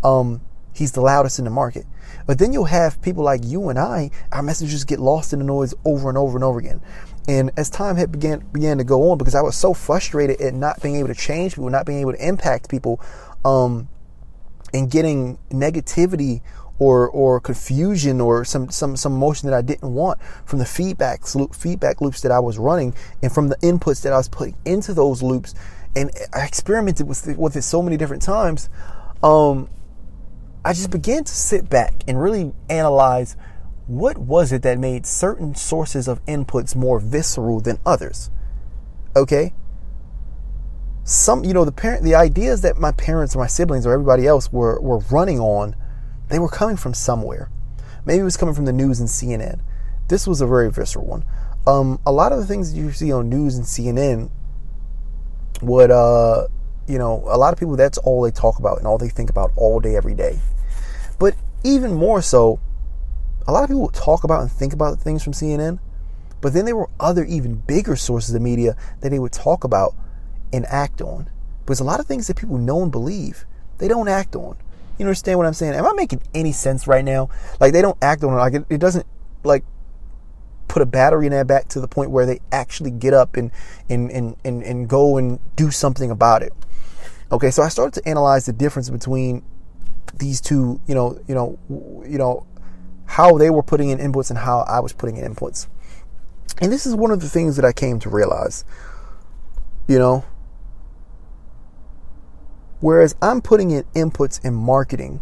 Um, he's the loudest in the market. But then you'll have people like you and I, our messages get lost in the noise over and over and over again. And as time had began began to go on, because I was so frustrated at not being able to change people, not being able to impact people, um, and getting negativity or or confusion or some some some emotion that I didn't want from the feedback feedback loops that I was running and from the inputs that I was putting into those loops, and I experimented with it, with it so many different times. Um, I just began to sit back and really analyze what was it that made certain sources of inputs more visceral than others? Okay? Some, you know, the parent, the ideas that my parents or my siblings or everybody else were, were running on, they were coming from somewhere. Maybe it was coming from the news and CNN. This was a very visceral one. Um, a lot of the things that you see on news and CNN would, uh, you know, a lot of people, that's all they talk about and all they think about all day, every day. But even more so, a lot of people talk about and think about things from CNN, but then there were other even bigger sources of media that they would talk about and act on. Because a lot of things that people know and believe, they don't act on. You understand what I'm saying? Am I making any sense right now? Like they don't act on it. Like it, it doesn't like put a battery in their back to the point where they actually get up and and, and, and and go and do something about it. Okay, so I started to analyze the difference between these two, you know, you know, you know, how they were putting in inputs and how I was putting in inputs. And this is one of the things that I came to realize. You know, whereas I'm putting in inputs in marketing,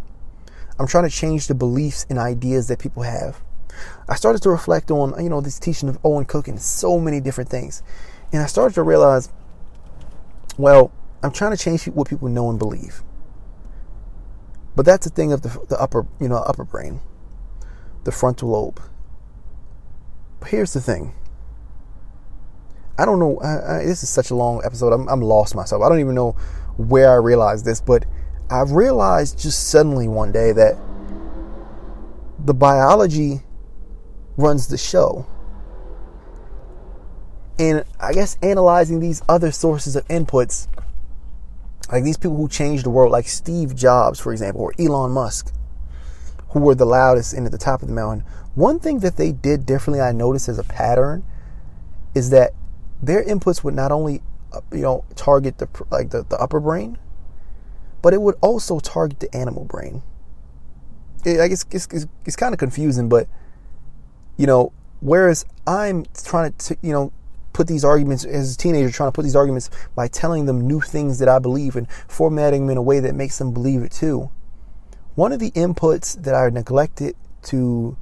I'm trying to change the beliefs and ideas that people have. I started to reflect on, you know, this teaching of Owen Cook and so many different things. And I started to realize, well, I'm trying to change what people know and believe. But that's the thing of the, the upper, you know, upper brain the frontal lobe. But here's the thing. I don't know. I, I, this is such a long episode. I'm, I'm lost myself. I don't even know where I realized this, but I realized just suddenly one day that the biology runs the show. And I guess analyzing these other sources of inputs, like these people who changed the world, like Steve Jobs, for example, or Elon Musk, who were the loudest and at the top of the mountain. One thing that they did differently, I noticed as a pattern, is that their inputs would not only, you know, target the like the, the upper brain, but it would also target the animal brain. It, I guess it's, it's, it's kind of confusing, but you know, whereas I'm trying to, you know, put these arguments as a teenager, trying to put these arguments by telling them new things that I believe and formatting them in a way that makes them believe it too. One of the inputs that I neglected to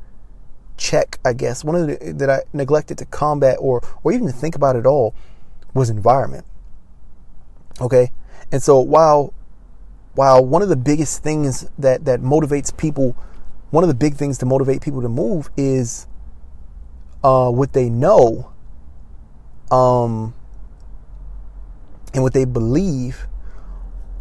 check, I guess, one of the that I neglected to combat or or even to think about at all was environment. Okay? And so while while one of the biggest things that that motivates people, one of the big things to motivate people to move is uh, what they know um, and what they believe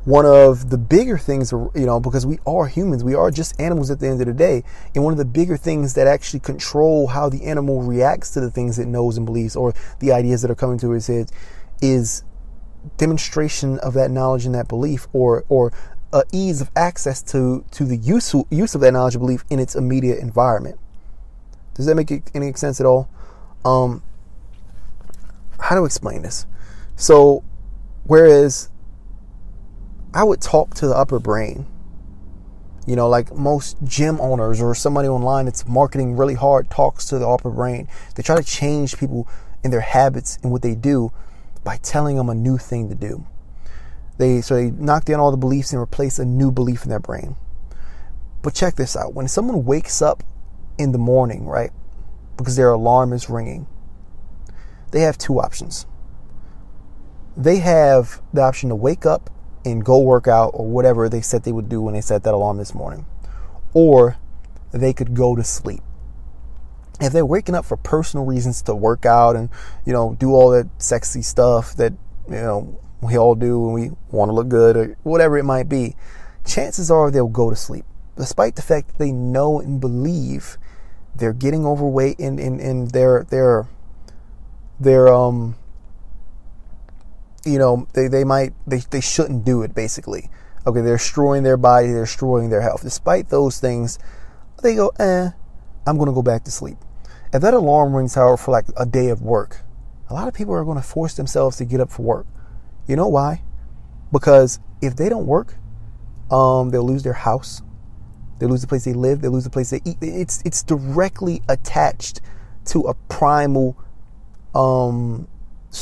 one of the bigger things, you know, because we are humans, we are just animals at the end of the day. And one of the bigger things that actually control how the animal reacts to the things it knows and believes or the ideas that are coming to its head is demonstration of that knowledge and that belief or, or uh, ease of access to, to the use, use of that knowledge and belief in its immediate environment. Does that make any sense at all? Um, how to explain this? So, whereas I would talk to the upper brain You know, like most gym owners or somebody online that's marketing really hard talks to the upper brain. They try to change people in their habits and what they do by telling them a new thing to do. They so they knock down all the beliefs and replace a new belief in their brain. But check this out. When someone wakes up in the morning, right? Because their alarm is ringing. They have two options. They have the option to wake up and go work out or whatever they said they would do when they set that alarm this morning. Or they could go to sleep. If they're waking up for personal reasons to work out and, you know, do all that sexy stuff that, you know, we all do when we want to look good or whatever it might be, chances are they'll go to sleep. Despite the fact that they know and believe they're getting overweight and, and, and they're they're they're um you know, they, they might, they, they shouldn't do it basically. Okay, they're destroying their body, they're destroying their health. Despite those things, they go, eh, I'm going to go back to sleep. If that alarm rings, however, for like a day of work, a lot of people are going to force themselves to get up for work. You know why? Because if they don't work, um, they'll lose their house, they lose the place they live, they lose the place they eat. It's it's directly attached to a primal um,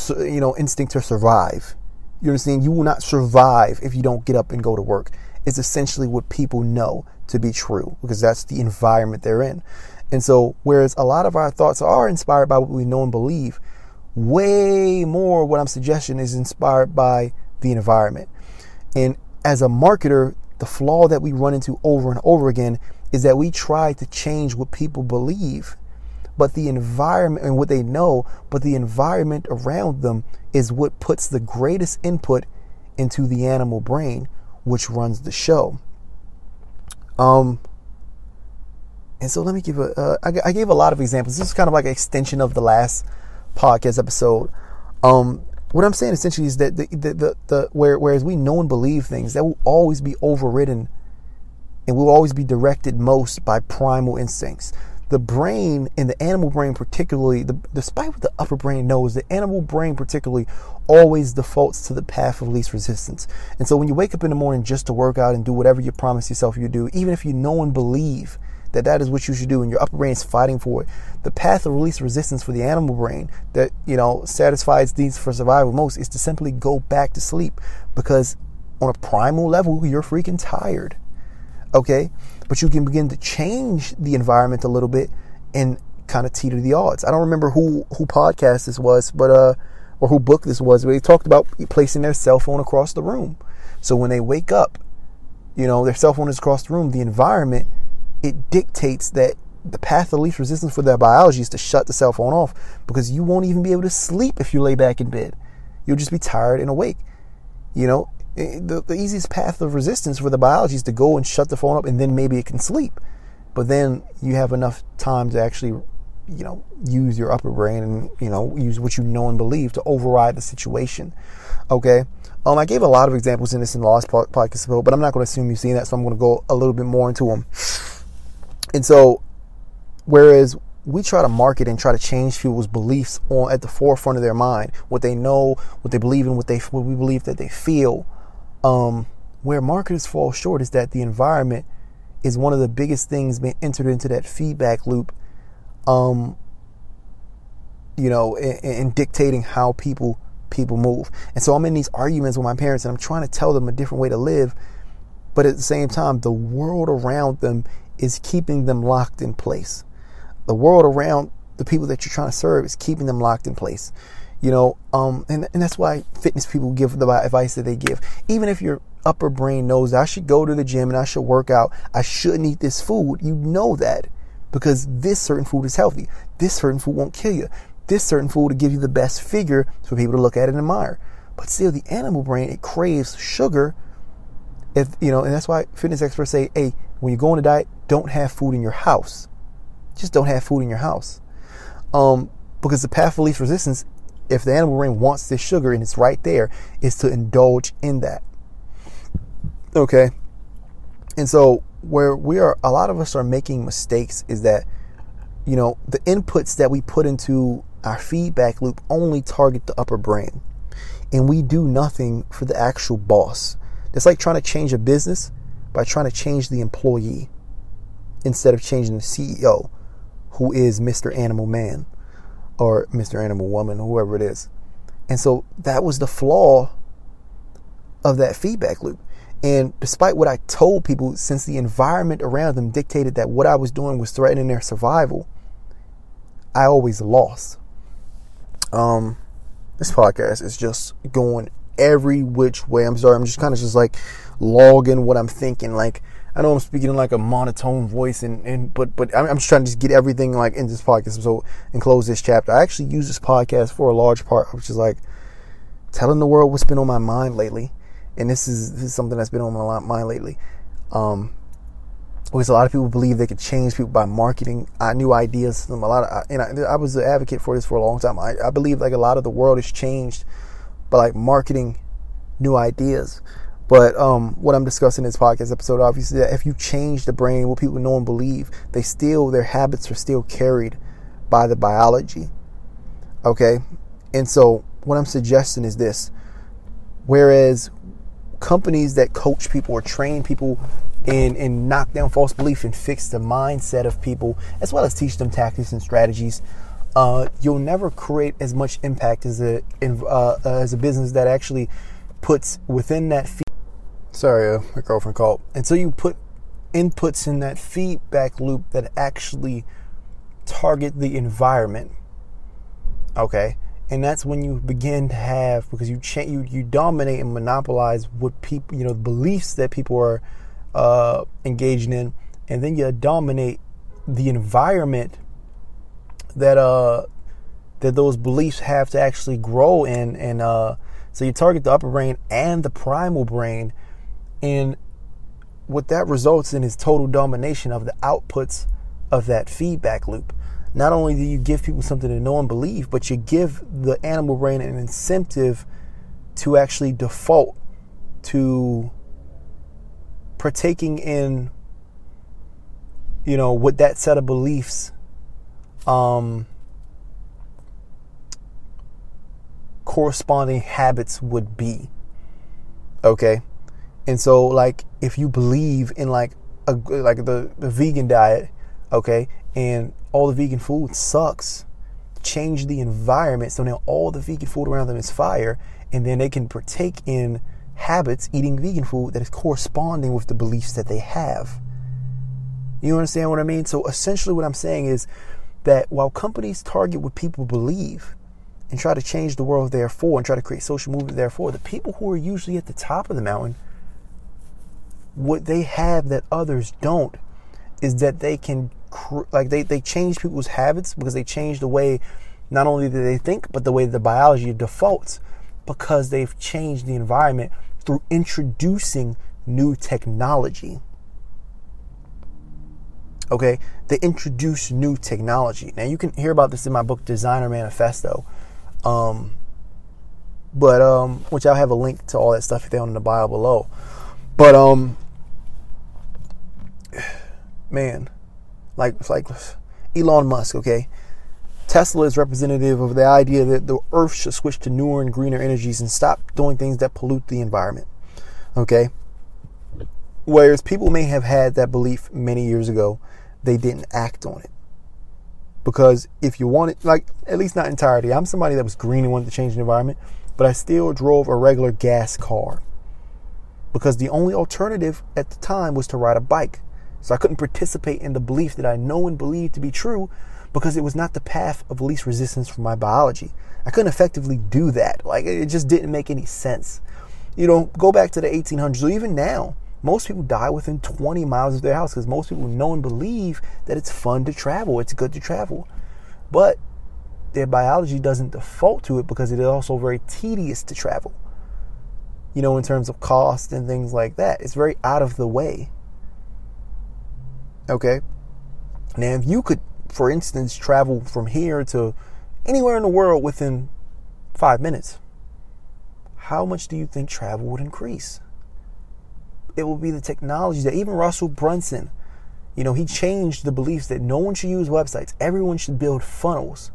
you know, instinct to survive. You understand? You will not survive if you don't get up and go to work. It's essentially what people know to be true because that's the environment they're in. And so, whereas a lot of our thoughts are inspired by what we know and believe, way more what I'm suggesting is inspired by the environment. And as a marketer, the flaw that we run into over and over again is that we try to change what people believe but the environment and what they know, but the environment around them is what puts the greatest input into the animal brain, which runs the show. Um, and so let me give a. Uh, I, I gave a lot of examples. This is kind of like an extension of the last podcast episode. Um, what I'm saying essentially is that the, the, the, the where, whereas we know and believe things, that will always be overridden and will always be directed most by primal instincts the brain and the animal brain particularly the, despite what the upper brain knows the animal brain particularly always defaults to the path of least resistance. And so when you wake up in the morning just to work out and do whatever you promise yourself you do even if you know and believe that that is what you should do and your upper brain is fighting for it the path of least resistance for the animal brain that you know satisfies needs for survival most is to simply go back to sleep because on a primal level you're freaking tired. Okay but you can begin to change the environment a little bit and kind of teeter the odds. I don't remember who who podcast this was, but uh, or who book this was. But they talked about placing their cell phone across the room, so when they wake up, you know their cell phone is across the room. The environment it dictates that the path of least resistance for their biology is to shut the cell phone off because you won't even be able to sleep if you lay back in bed. You'll just be tired and awake. You know, the, the easiest path of resistance for the biology is to go and shut the phone up and then maybe it can sleep. But then you have enough time to actually, you know, use your upper brain and, you know, use what you know and believe to override the situation. Okay. Um, I gave a lot of examples in this in the last podcast, but I'm not going to assume you've seen that, so I'm going to go a little bit more into them. And so, whereas we try to market and try to change people's beliefs on at the forefront of their mind, what they know, what they believe in, what they what we believe that they feel, um, where marketers fall short is that the environment is one of the biggest things being entered into that feedback loop. Um, you know, in, dictating how people people move. And so I'm in these arguments with my parents, and I'm trying to tell them a different way to live. But at the same time, the world around them is keeping them locked in place. The world around the people that you're trying to serve is keeping them locked in place. You know, um, and, and that's why fitness people give the advice that they give. Even if your upper brain knows I should go to the gym and I should work out, I shouldn't eat this food, you know that because this certain food is healthy. This certain food won't kill you. This certain food will give you the best figure for people to look at and admire. But still, the animal brain, it craves sugar. If you know, and that's why fitness experts say, hey, when you go on a diet, don't have food in your house. Just don't have food in your house. Um, because the path of least resistance if the animal brain wants this sugar and it's right there, is to indulge in that. Okay. And so where we are a lot of us are making mistakes is that you know the inputs that we put into our feedback loop only target the upper brain and we do nothing for the actual boss it's like trying to change a business by trying to change the employee instead of changing the CEO, who is Mr. Animal Man or Mr. Animal Woman, whoever it is. And so that was the flaw of that feedback loop. And despite what I told people, since the environment around them dictated that what I was doing was threatening their survival, I always lost. Um, this podcast is just going every which way. I'm sorry, I'm just kind of just like logging what I'm thinking. Like I know I'm speaking in like a monotone voice, and, and but but I'm, I'm just trying to just get everything like in this podcast. So and close this chapter. I actually use this podcast for a large part, which is like telling the world what's been on my mind lately, and this is this is something that's been on my mind lately. Um, because a lot of people believe they could change people by marketing uh, new ideas. A lot of, and I, I, was an advocate for this for a long time. I, I believe like a lot of the world has changed by like marketing new ideas. But um, what I'm discussing in this podcast episode, obviously, that if you change the brain, what people know and believe, they still their habits are still carried by the biology. Okay, and so what I'm suggesting is this: whereas companies that coach people or train people and, and knock down false belief and fix the mindset of people, as well as teach them tactics and strategies, uh, you'll never create as much impact as a uh, as a business that actually puts within that. Feed- Sorry, uh, my girlfriend called. And so you put inputs in that feedback loop that actually target the environment. Okay, and that's when you begin to have because you cha- you you dominate and monopolize what people you know the beliefs that people are uh, engaging in, and then you dominate the environment that uh that those beliefs have to actually grow in and uh so you target the upper brain and the primal brain and what that results in is total domination of the outputs of that feedback loop not only do you give people something to know and believe but you give the animal brain an incentive to actually default to partaking in you know what that set of beliefs um, corresponding habits would be. Okay, and so like if you believe in like a like the the vegan diet, okay, and all the vegan food sucks, change the environment so now all the vegan food around them is fire, and then they can partake in habits eating vegan food that is corresponding with the beliefs that they have. You understand what I mean? So essentially, what I'm saying is that while companies target what people believe and try to change the world therefore and try to create social movement therefore, the people who are usually at the top of the mountain, what they have that others don't is that they can like they, they change people's habits because they change the way not only do they think but the way the biology defaults because they've changed the environment through introducing new technology Okay, they introduce new technology. Now you can hear about this in my book Designer Manifesto, um, but um, which I'll have a link to all that stuff down in the bio below. But um, man, like like Elon Musk. Okay, Tesla is representative of the idea that the Earth should switch to newer and greener energies and stop doing things that pollute the environment. Okay. Whereas people may have had that belief many years ago, they didn't act on it. Because if you wanted, like, at least not entirety, I'm somebody that was green and wanted to change the environment, but I still drove a regular gas car. Because the only alternative at the time was to ride a bike. So I couldn't participate in the belief that I know and believe to be true because it was not the path of least resistance for my biology. I couldn't effectively do that. Like, it just didn't make any sense. You know, go back to the 1800s, or even now, most people die within 20 miles of their house because most people know and believe that it's fun to travel, it's good to travel. But their biology doesn't default to it because it is also very tedious to travel. You know, in terms of cost and things like that, it's very out of the way. Okay? Now, if you could, for instance, travel from here to anywhere in the world within five minutes, how much do you think travel would increase? it will be the technology that even Russell Brunson, you know, he changed the beliefs that no one should use websites. Everyone should build funnels.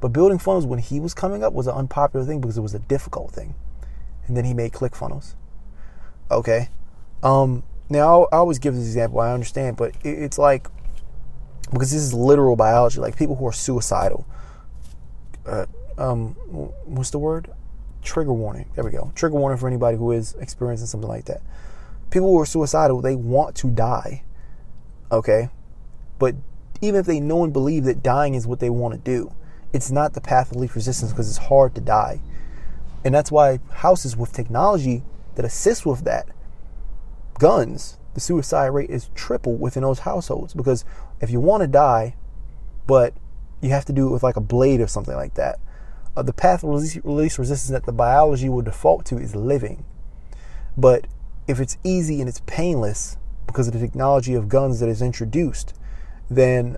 But building funnels when he was coming up was an unpopular thing because it was a difficult thing. And then he made ClickFunnels. Okay. Um, now I always give this example. I understand, but it's like because this is literal biology. Like people who are suicidal. Uh, um, what's the word? Trigger warning. There we go. Trigger warning for anybody who is experiencing something like that. People who are suicidal, they want to die. Okay, but even if they know and believe that dying is what they want to do, it's not the path of least resistance because it's hard to die. And that's why houses with technology that assists with that, guns, the suicide rate is triple within those households because if you want to die, but you have to do it with like a blade or something like that, uh, the path of resistance that the biology will default to is living. But if it's easy and it's painless because of the technology of guns that is introduced, then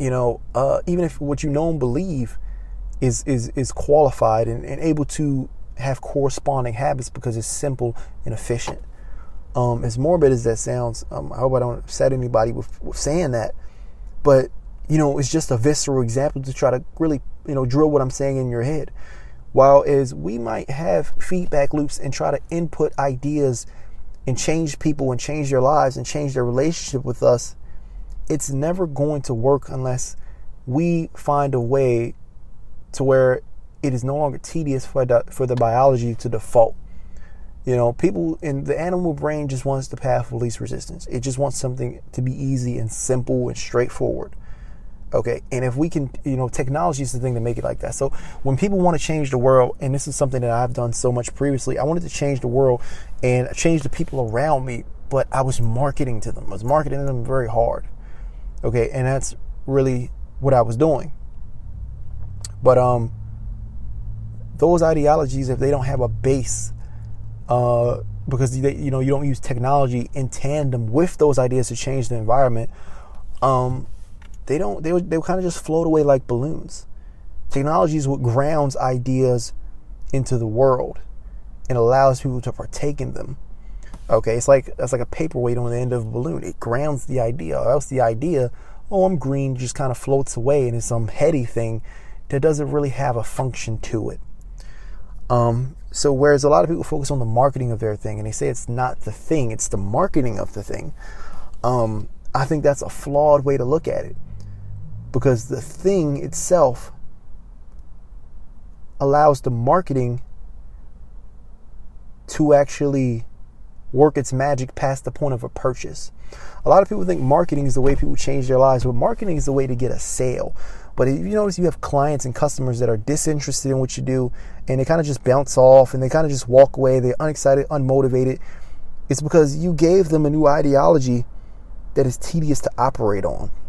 you know, uh, even if what you know and believe is is is qualified and, and able to have corresponding habits because it's simple and efficient. Um, as morbid as that sounds, um, I hope I don't upset anybody with, with saying that, but you know, it's just a visceral example to try to really, you know, drill what I'm saying in your head. While as we might have feedback loops and try to input ideas and change people and change their lives and change their relationship with us, it's never going to work unless we find a way to where it is no longer tedious for the, for the biology to default. You know, people in the animal brain just wants the path of least resistance. It just wants something to be easy and simple and straightforward. Okay, and if we can, you know, technology is the thing to make it like that. So when people want to change the world, and this is something that I've done so much previously, I wanted to change the world and change the people around me, but I was marketing to them. I was marketing them very hard. Okay, and that's really what I was doing. But um, those ideologies, if they don't have a base, uh, because they, you know you don't use technology in tandem with those ideas to change the environment, um, they don't they they kind of just float away like balloons. Technology is what grounds ideas into the world and allows people to partake in them. Okay, it's like that's like a paperweight on the end of a balloon. It grounds the idea, or else the idea, oh, I'm green, just kind of floats away and it's some heady thing that doesn't really have a function to it. Um, so whereas a lot of people focus on the marketing of their thing and they say it's not the thing, it's the marketing of the thing. Um, I think that's a flawed way to look at it because the thing itself allows the marketing to actually work its magic past the point of a purchase. A lot of people think marketing is the way people change their lives, but marketing is the way to get a sale. But if you notice, you have clients and customers that are disinterested in what you do, and they kind of just bounce off and they kind of just walk away. They're unexcited, unmotivated. It's because you gave them a new ideology that is tedious to operate on.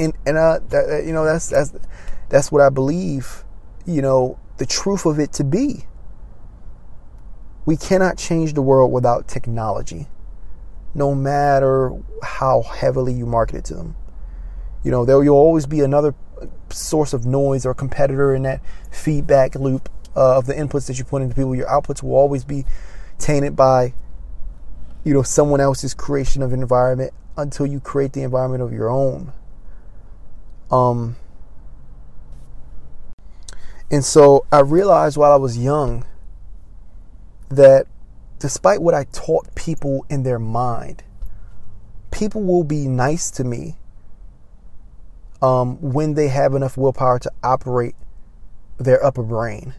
And and uh, that, you know that's that's that's what I believe. You know the truth of it to be. We cannot change the world without technology, no matter how heavily you market it to them. You know, there will always be another source of noise or competitor in that feedback loop uh, of the inputs that you put into people. Your outputs will always be tainted by, you know, someone else's creation of an environment until you create the environment of your own. Um, and so I realized while I was young that despite what I taught people in their mind, people will be nice to me um, when they have enough willpower to operate their upper brain.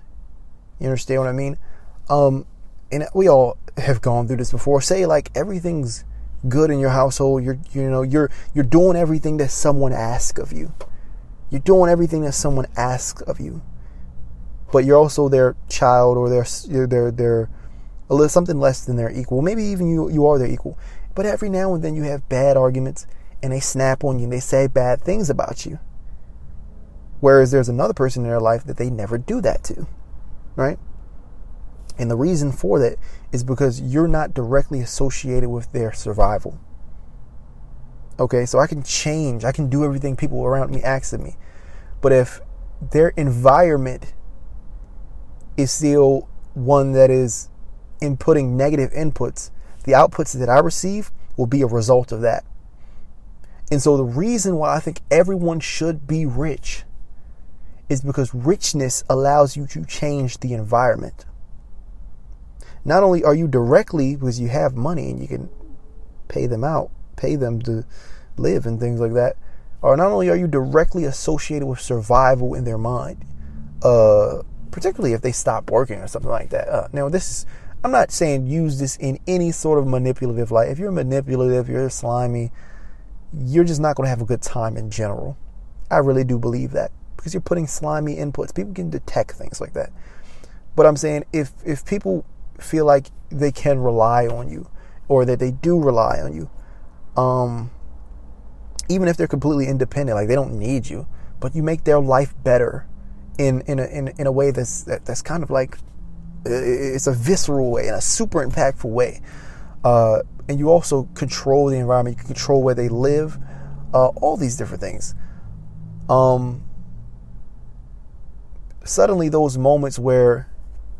You understand what I mean? Um, and we all have gone through this before. Say like everything's good in your household. You're you know you're you're doing everything that someone asks of you. You're doing everything that someone asks of you. But you're also their child or their their their a little something less than their equal. Maybe even you you are their equal. But every now and then you have bad arguments and they snap on you and they say bad things about you. Whereas there's another person in their life that they never do that to. Right? And the reason for that is because you're not directly associated with their survival. Okay, so I can change, I can do everything people around me ask of me. But if their environment is still one that is inputting negative inputs, the outputs that I receive will be a result of that. And so the reason why I think everyone should be rich is because richness allows you to change the environment. not only are you directly because you have money and you can pay them out, pay them to live and things like that, or not only are you directly associated with survival in their mind, uh, particularly if they stop working or something like that. Uh, now, this is, I'm not saying use this in any sort of manipulative light. If you're manipulative, you're slimy, you're just not going to have a good time in general. I really do believe that because you're putting slimy inputs. People can detect things like that. But I'm saying if if people feel like they can rely on you or that they do rely on you, um, even if they're completely independent, like they don't need you, but you make their life better in in a, in, in a way that's that, that's kind of like it's a visceral way, in a super impactful way. Uh, and you also control the environment. You can control where they live, uh, all these different things. Um, suddenly, those moments where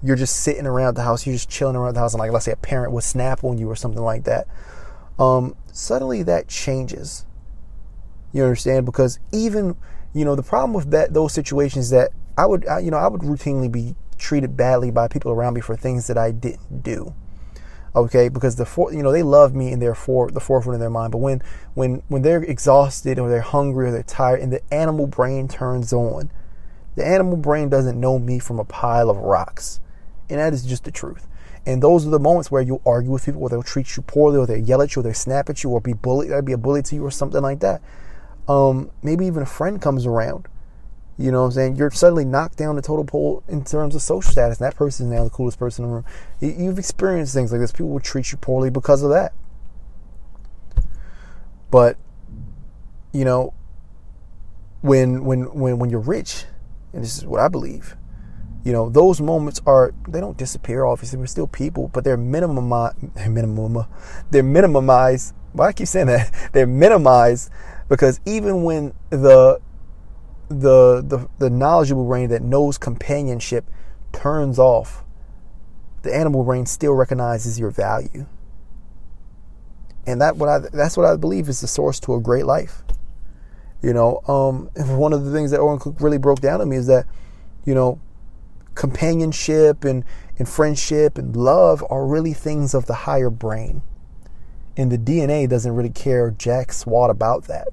you're just sitting around the house, you're just chilling around the house, and like let's say a parent would snap on you or something like that. Um, suddenly, that changes. You understand? Because even you know the problem with that those situations that I would I, you know I would routinely be treated badly by people around me for things that I didn't do. Okay, because the for, you know they love me in their for the forefront of their mind, but when when when they're exhausted or they're hungry or they're tired, and the animal brain turns on, the animal brain doesn't know me from a pile of rocks, and that is just the truth. And those are the moments where you argue with people, or they'll treat you poorly, or they yell at you, or they snap at you, or be bully, be a bully to you, or something like that. Um, maybe even a friend comes around you know what I'm saying? You're suddenly knocked down the total pole in terms of social status. And that person is now the coolest person in the room. You've experienced things like this. People will treat you poorly because of that. But, you know, when when when when you're rich, and this is what I believe, you know, those moments are they don't disappear. Obviously, we're still people, but they're minimum minimum they're minimized. Why I keep saying that? They're minimized because even when the the, the, the knowledgeable brain that knows companionship turns off, the animal brain still recognizes your value. And that what I that's what I believe is the source to a great life. You know, um, one of the things that Owen Cook really broke down to me is that, you know, companionship and, and friendship and love are really things of the higher brain. And the DNA doesn't really care jack swat about that.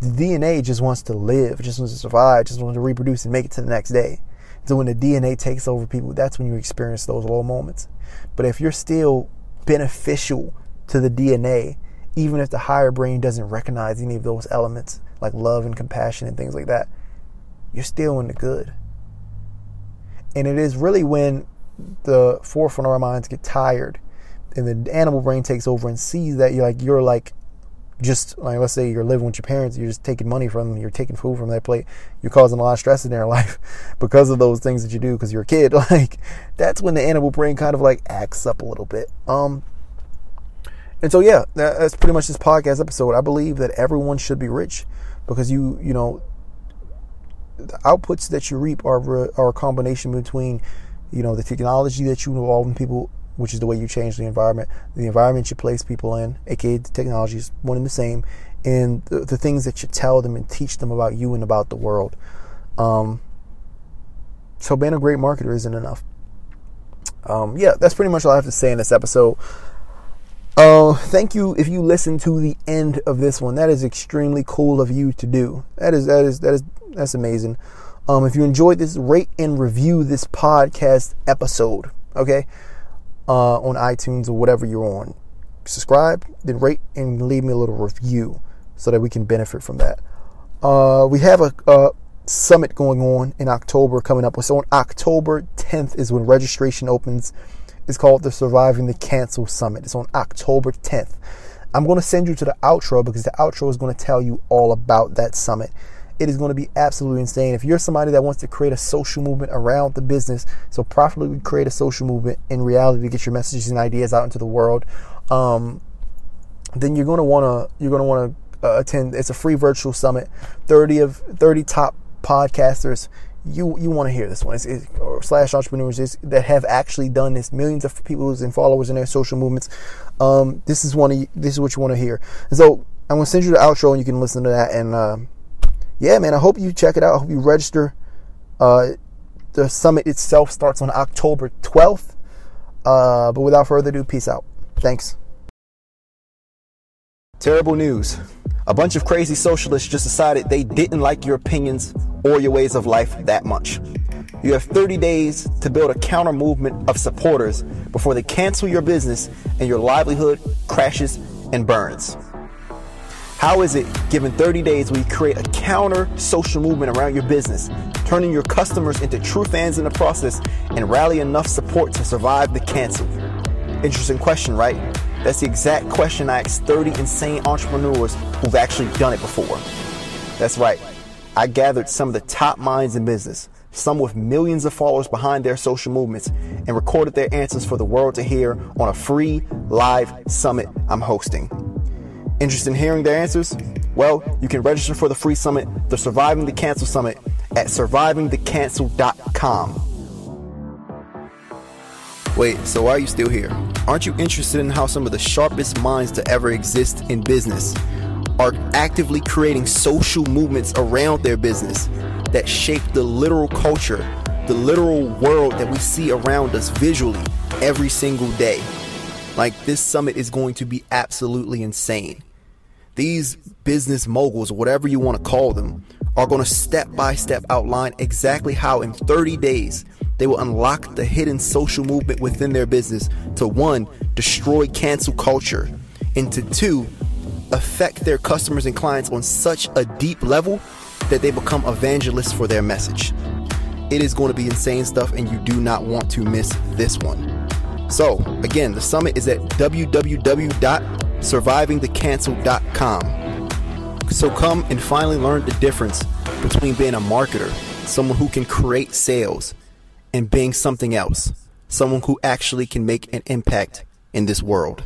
The DNA just wants to live, just wants to survive, just wants to reproduce and make it to the next day. So when the DNA takes over people, that's when you experience those low moments. But if you're still beneficial to the DNA, even if the higher brain doesn't recognize any of those elements, like love and compassion and things like that, you're still in the good. And it is really when the forefront of our minds get tired and the animal brain takes over and sees that you're like you're like just like let's say you're living with your parents, you're just taking money from them, you're taking food from their plate, you're causing a lot of stress in their life because of those things that you do because you're a kid. Like that's when the animal brain kind of like acts up a little bit. Um, and so yeah, that's pretty much this podcast episode. I believe that everyone should be rich because you you know the outputs that you reap are are a combination between you know the technology that you involve in people which is the way you change the environment, the environment you place people in, aka the technology is one and the same, and the, the things that you tell them and teach them about you and about the world. Um, so being a great marketer isn't enough. Um, yeah, that's pretty much all I have to say in this episode. Uh, thank you if you listen to the end of this one. That is extremely cool of you to do. That is that is that is that's amazing. Um, if you enjoyed this, rate and review this podcast episode. Okay uh, on iTunes or whatever you're on. Subscribe, then rate and leave me a little review so that we can benefit from that. Uh, we have a, a, summit going on in October coming up. So on October 10th is when registration opens. It's called the Surviving the Cancel Summit. It's on October 10th. I'm going to send you to the outro because the outro is going to tell you all about that summit it is going to be absolutely insane. If you're somebody that wants to create a social movement around the business, so profitably create a social movement in reality to get your messages and ideas out into the world, um, then you're going to want to you're going to want to uh, attend. It's a free virtual summit. Thirty of thirty top podcasters. You you want to hear this one? It's, or slash entrepreneurs that have actually done this. Millions of people and followers in their social movements. Um, this is one of this is what you want to hear. So I'm going to send you the outro, and you can listen to that and. Uh, yeah, man, I hope you check it out. I hope you register. Uh, the summit itself starts on October 12th. Uh, but without further ado, peace out. Thanks. Terrible news. A bunch of crazy socialists just decided they didn't like your opinions or your ways of life that much. You have 30 days to build a counter movement of supporters before they cancel your business and your livelihood crashes and burns. How is it, given 30 days, we create a counter social movement around your business, turning your customers into true fans in the process and rally enough support to survive the cancel? Interesting question, right? That's the exact question I asked 30 insane entrepreneurs who've actually done it before. That's right. I gathered some of the top minds in business, some with millions of followers behind their social movements, and recorded their answers for the world to hear on a free live summit I'm hosting. Interested in hearing their answers? Well, you can register for the free summit, the Surviving the Cancel Summit, at survivingthecancel.com. Wait, so why are you still here? Aren't you interested in how some of the sharpest minds to ever exist in business are actively creating social movements around their business that shape the literal culture, the literal world that we see around us visually every single day? Like, this summit is going to be absolutely insane. These business moguls, whatever you want to call them, are going to step by step outline exactly how in 30 days they will unlock the hidden social movement within their business to one, destroy cancel culture, and to two, affect their customers and clients on such a deep level that they become evangelists for their message. It is going to be insane stuff, and you do not want to miss this one. So, again, the summit is at www.survivingthecancel.com. So, come and finally learn the difference between being a marketer, someone who can create sales, and being something else, someone who actually can make an impact in this world.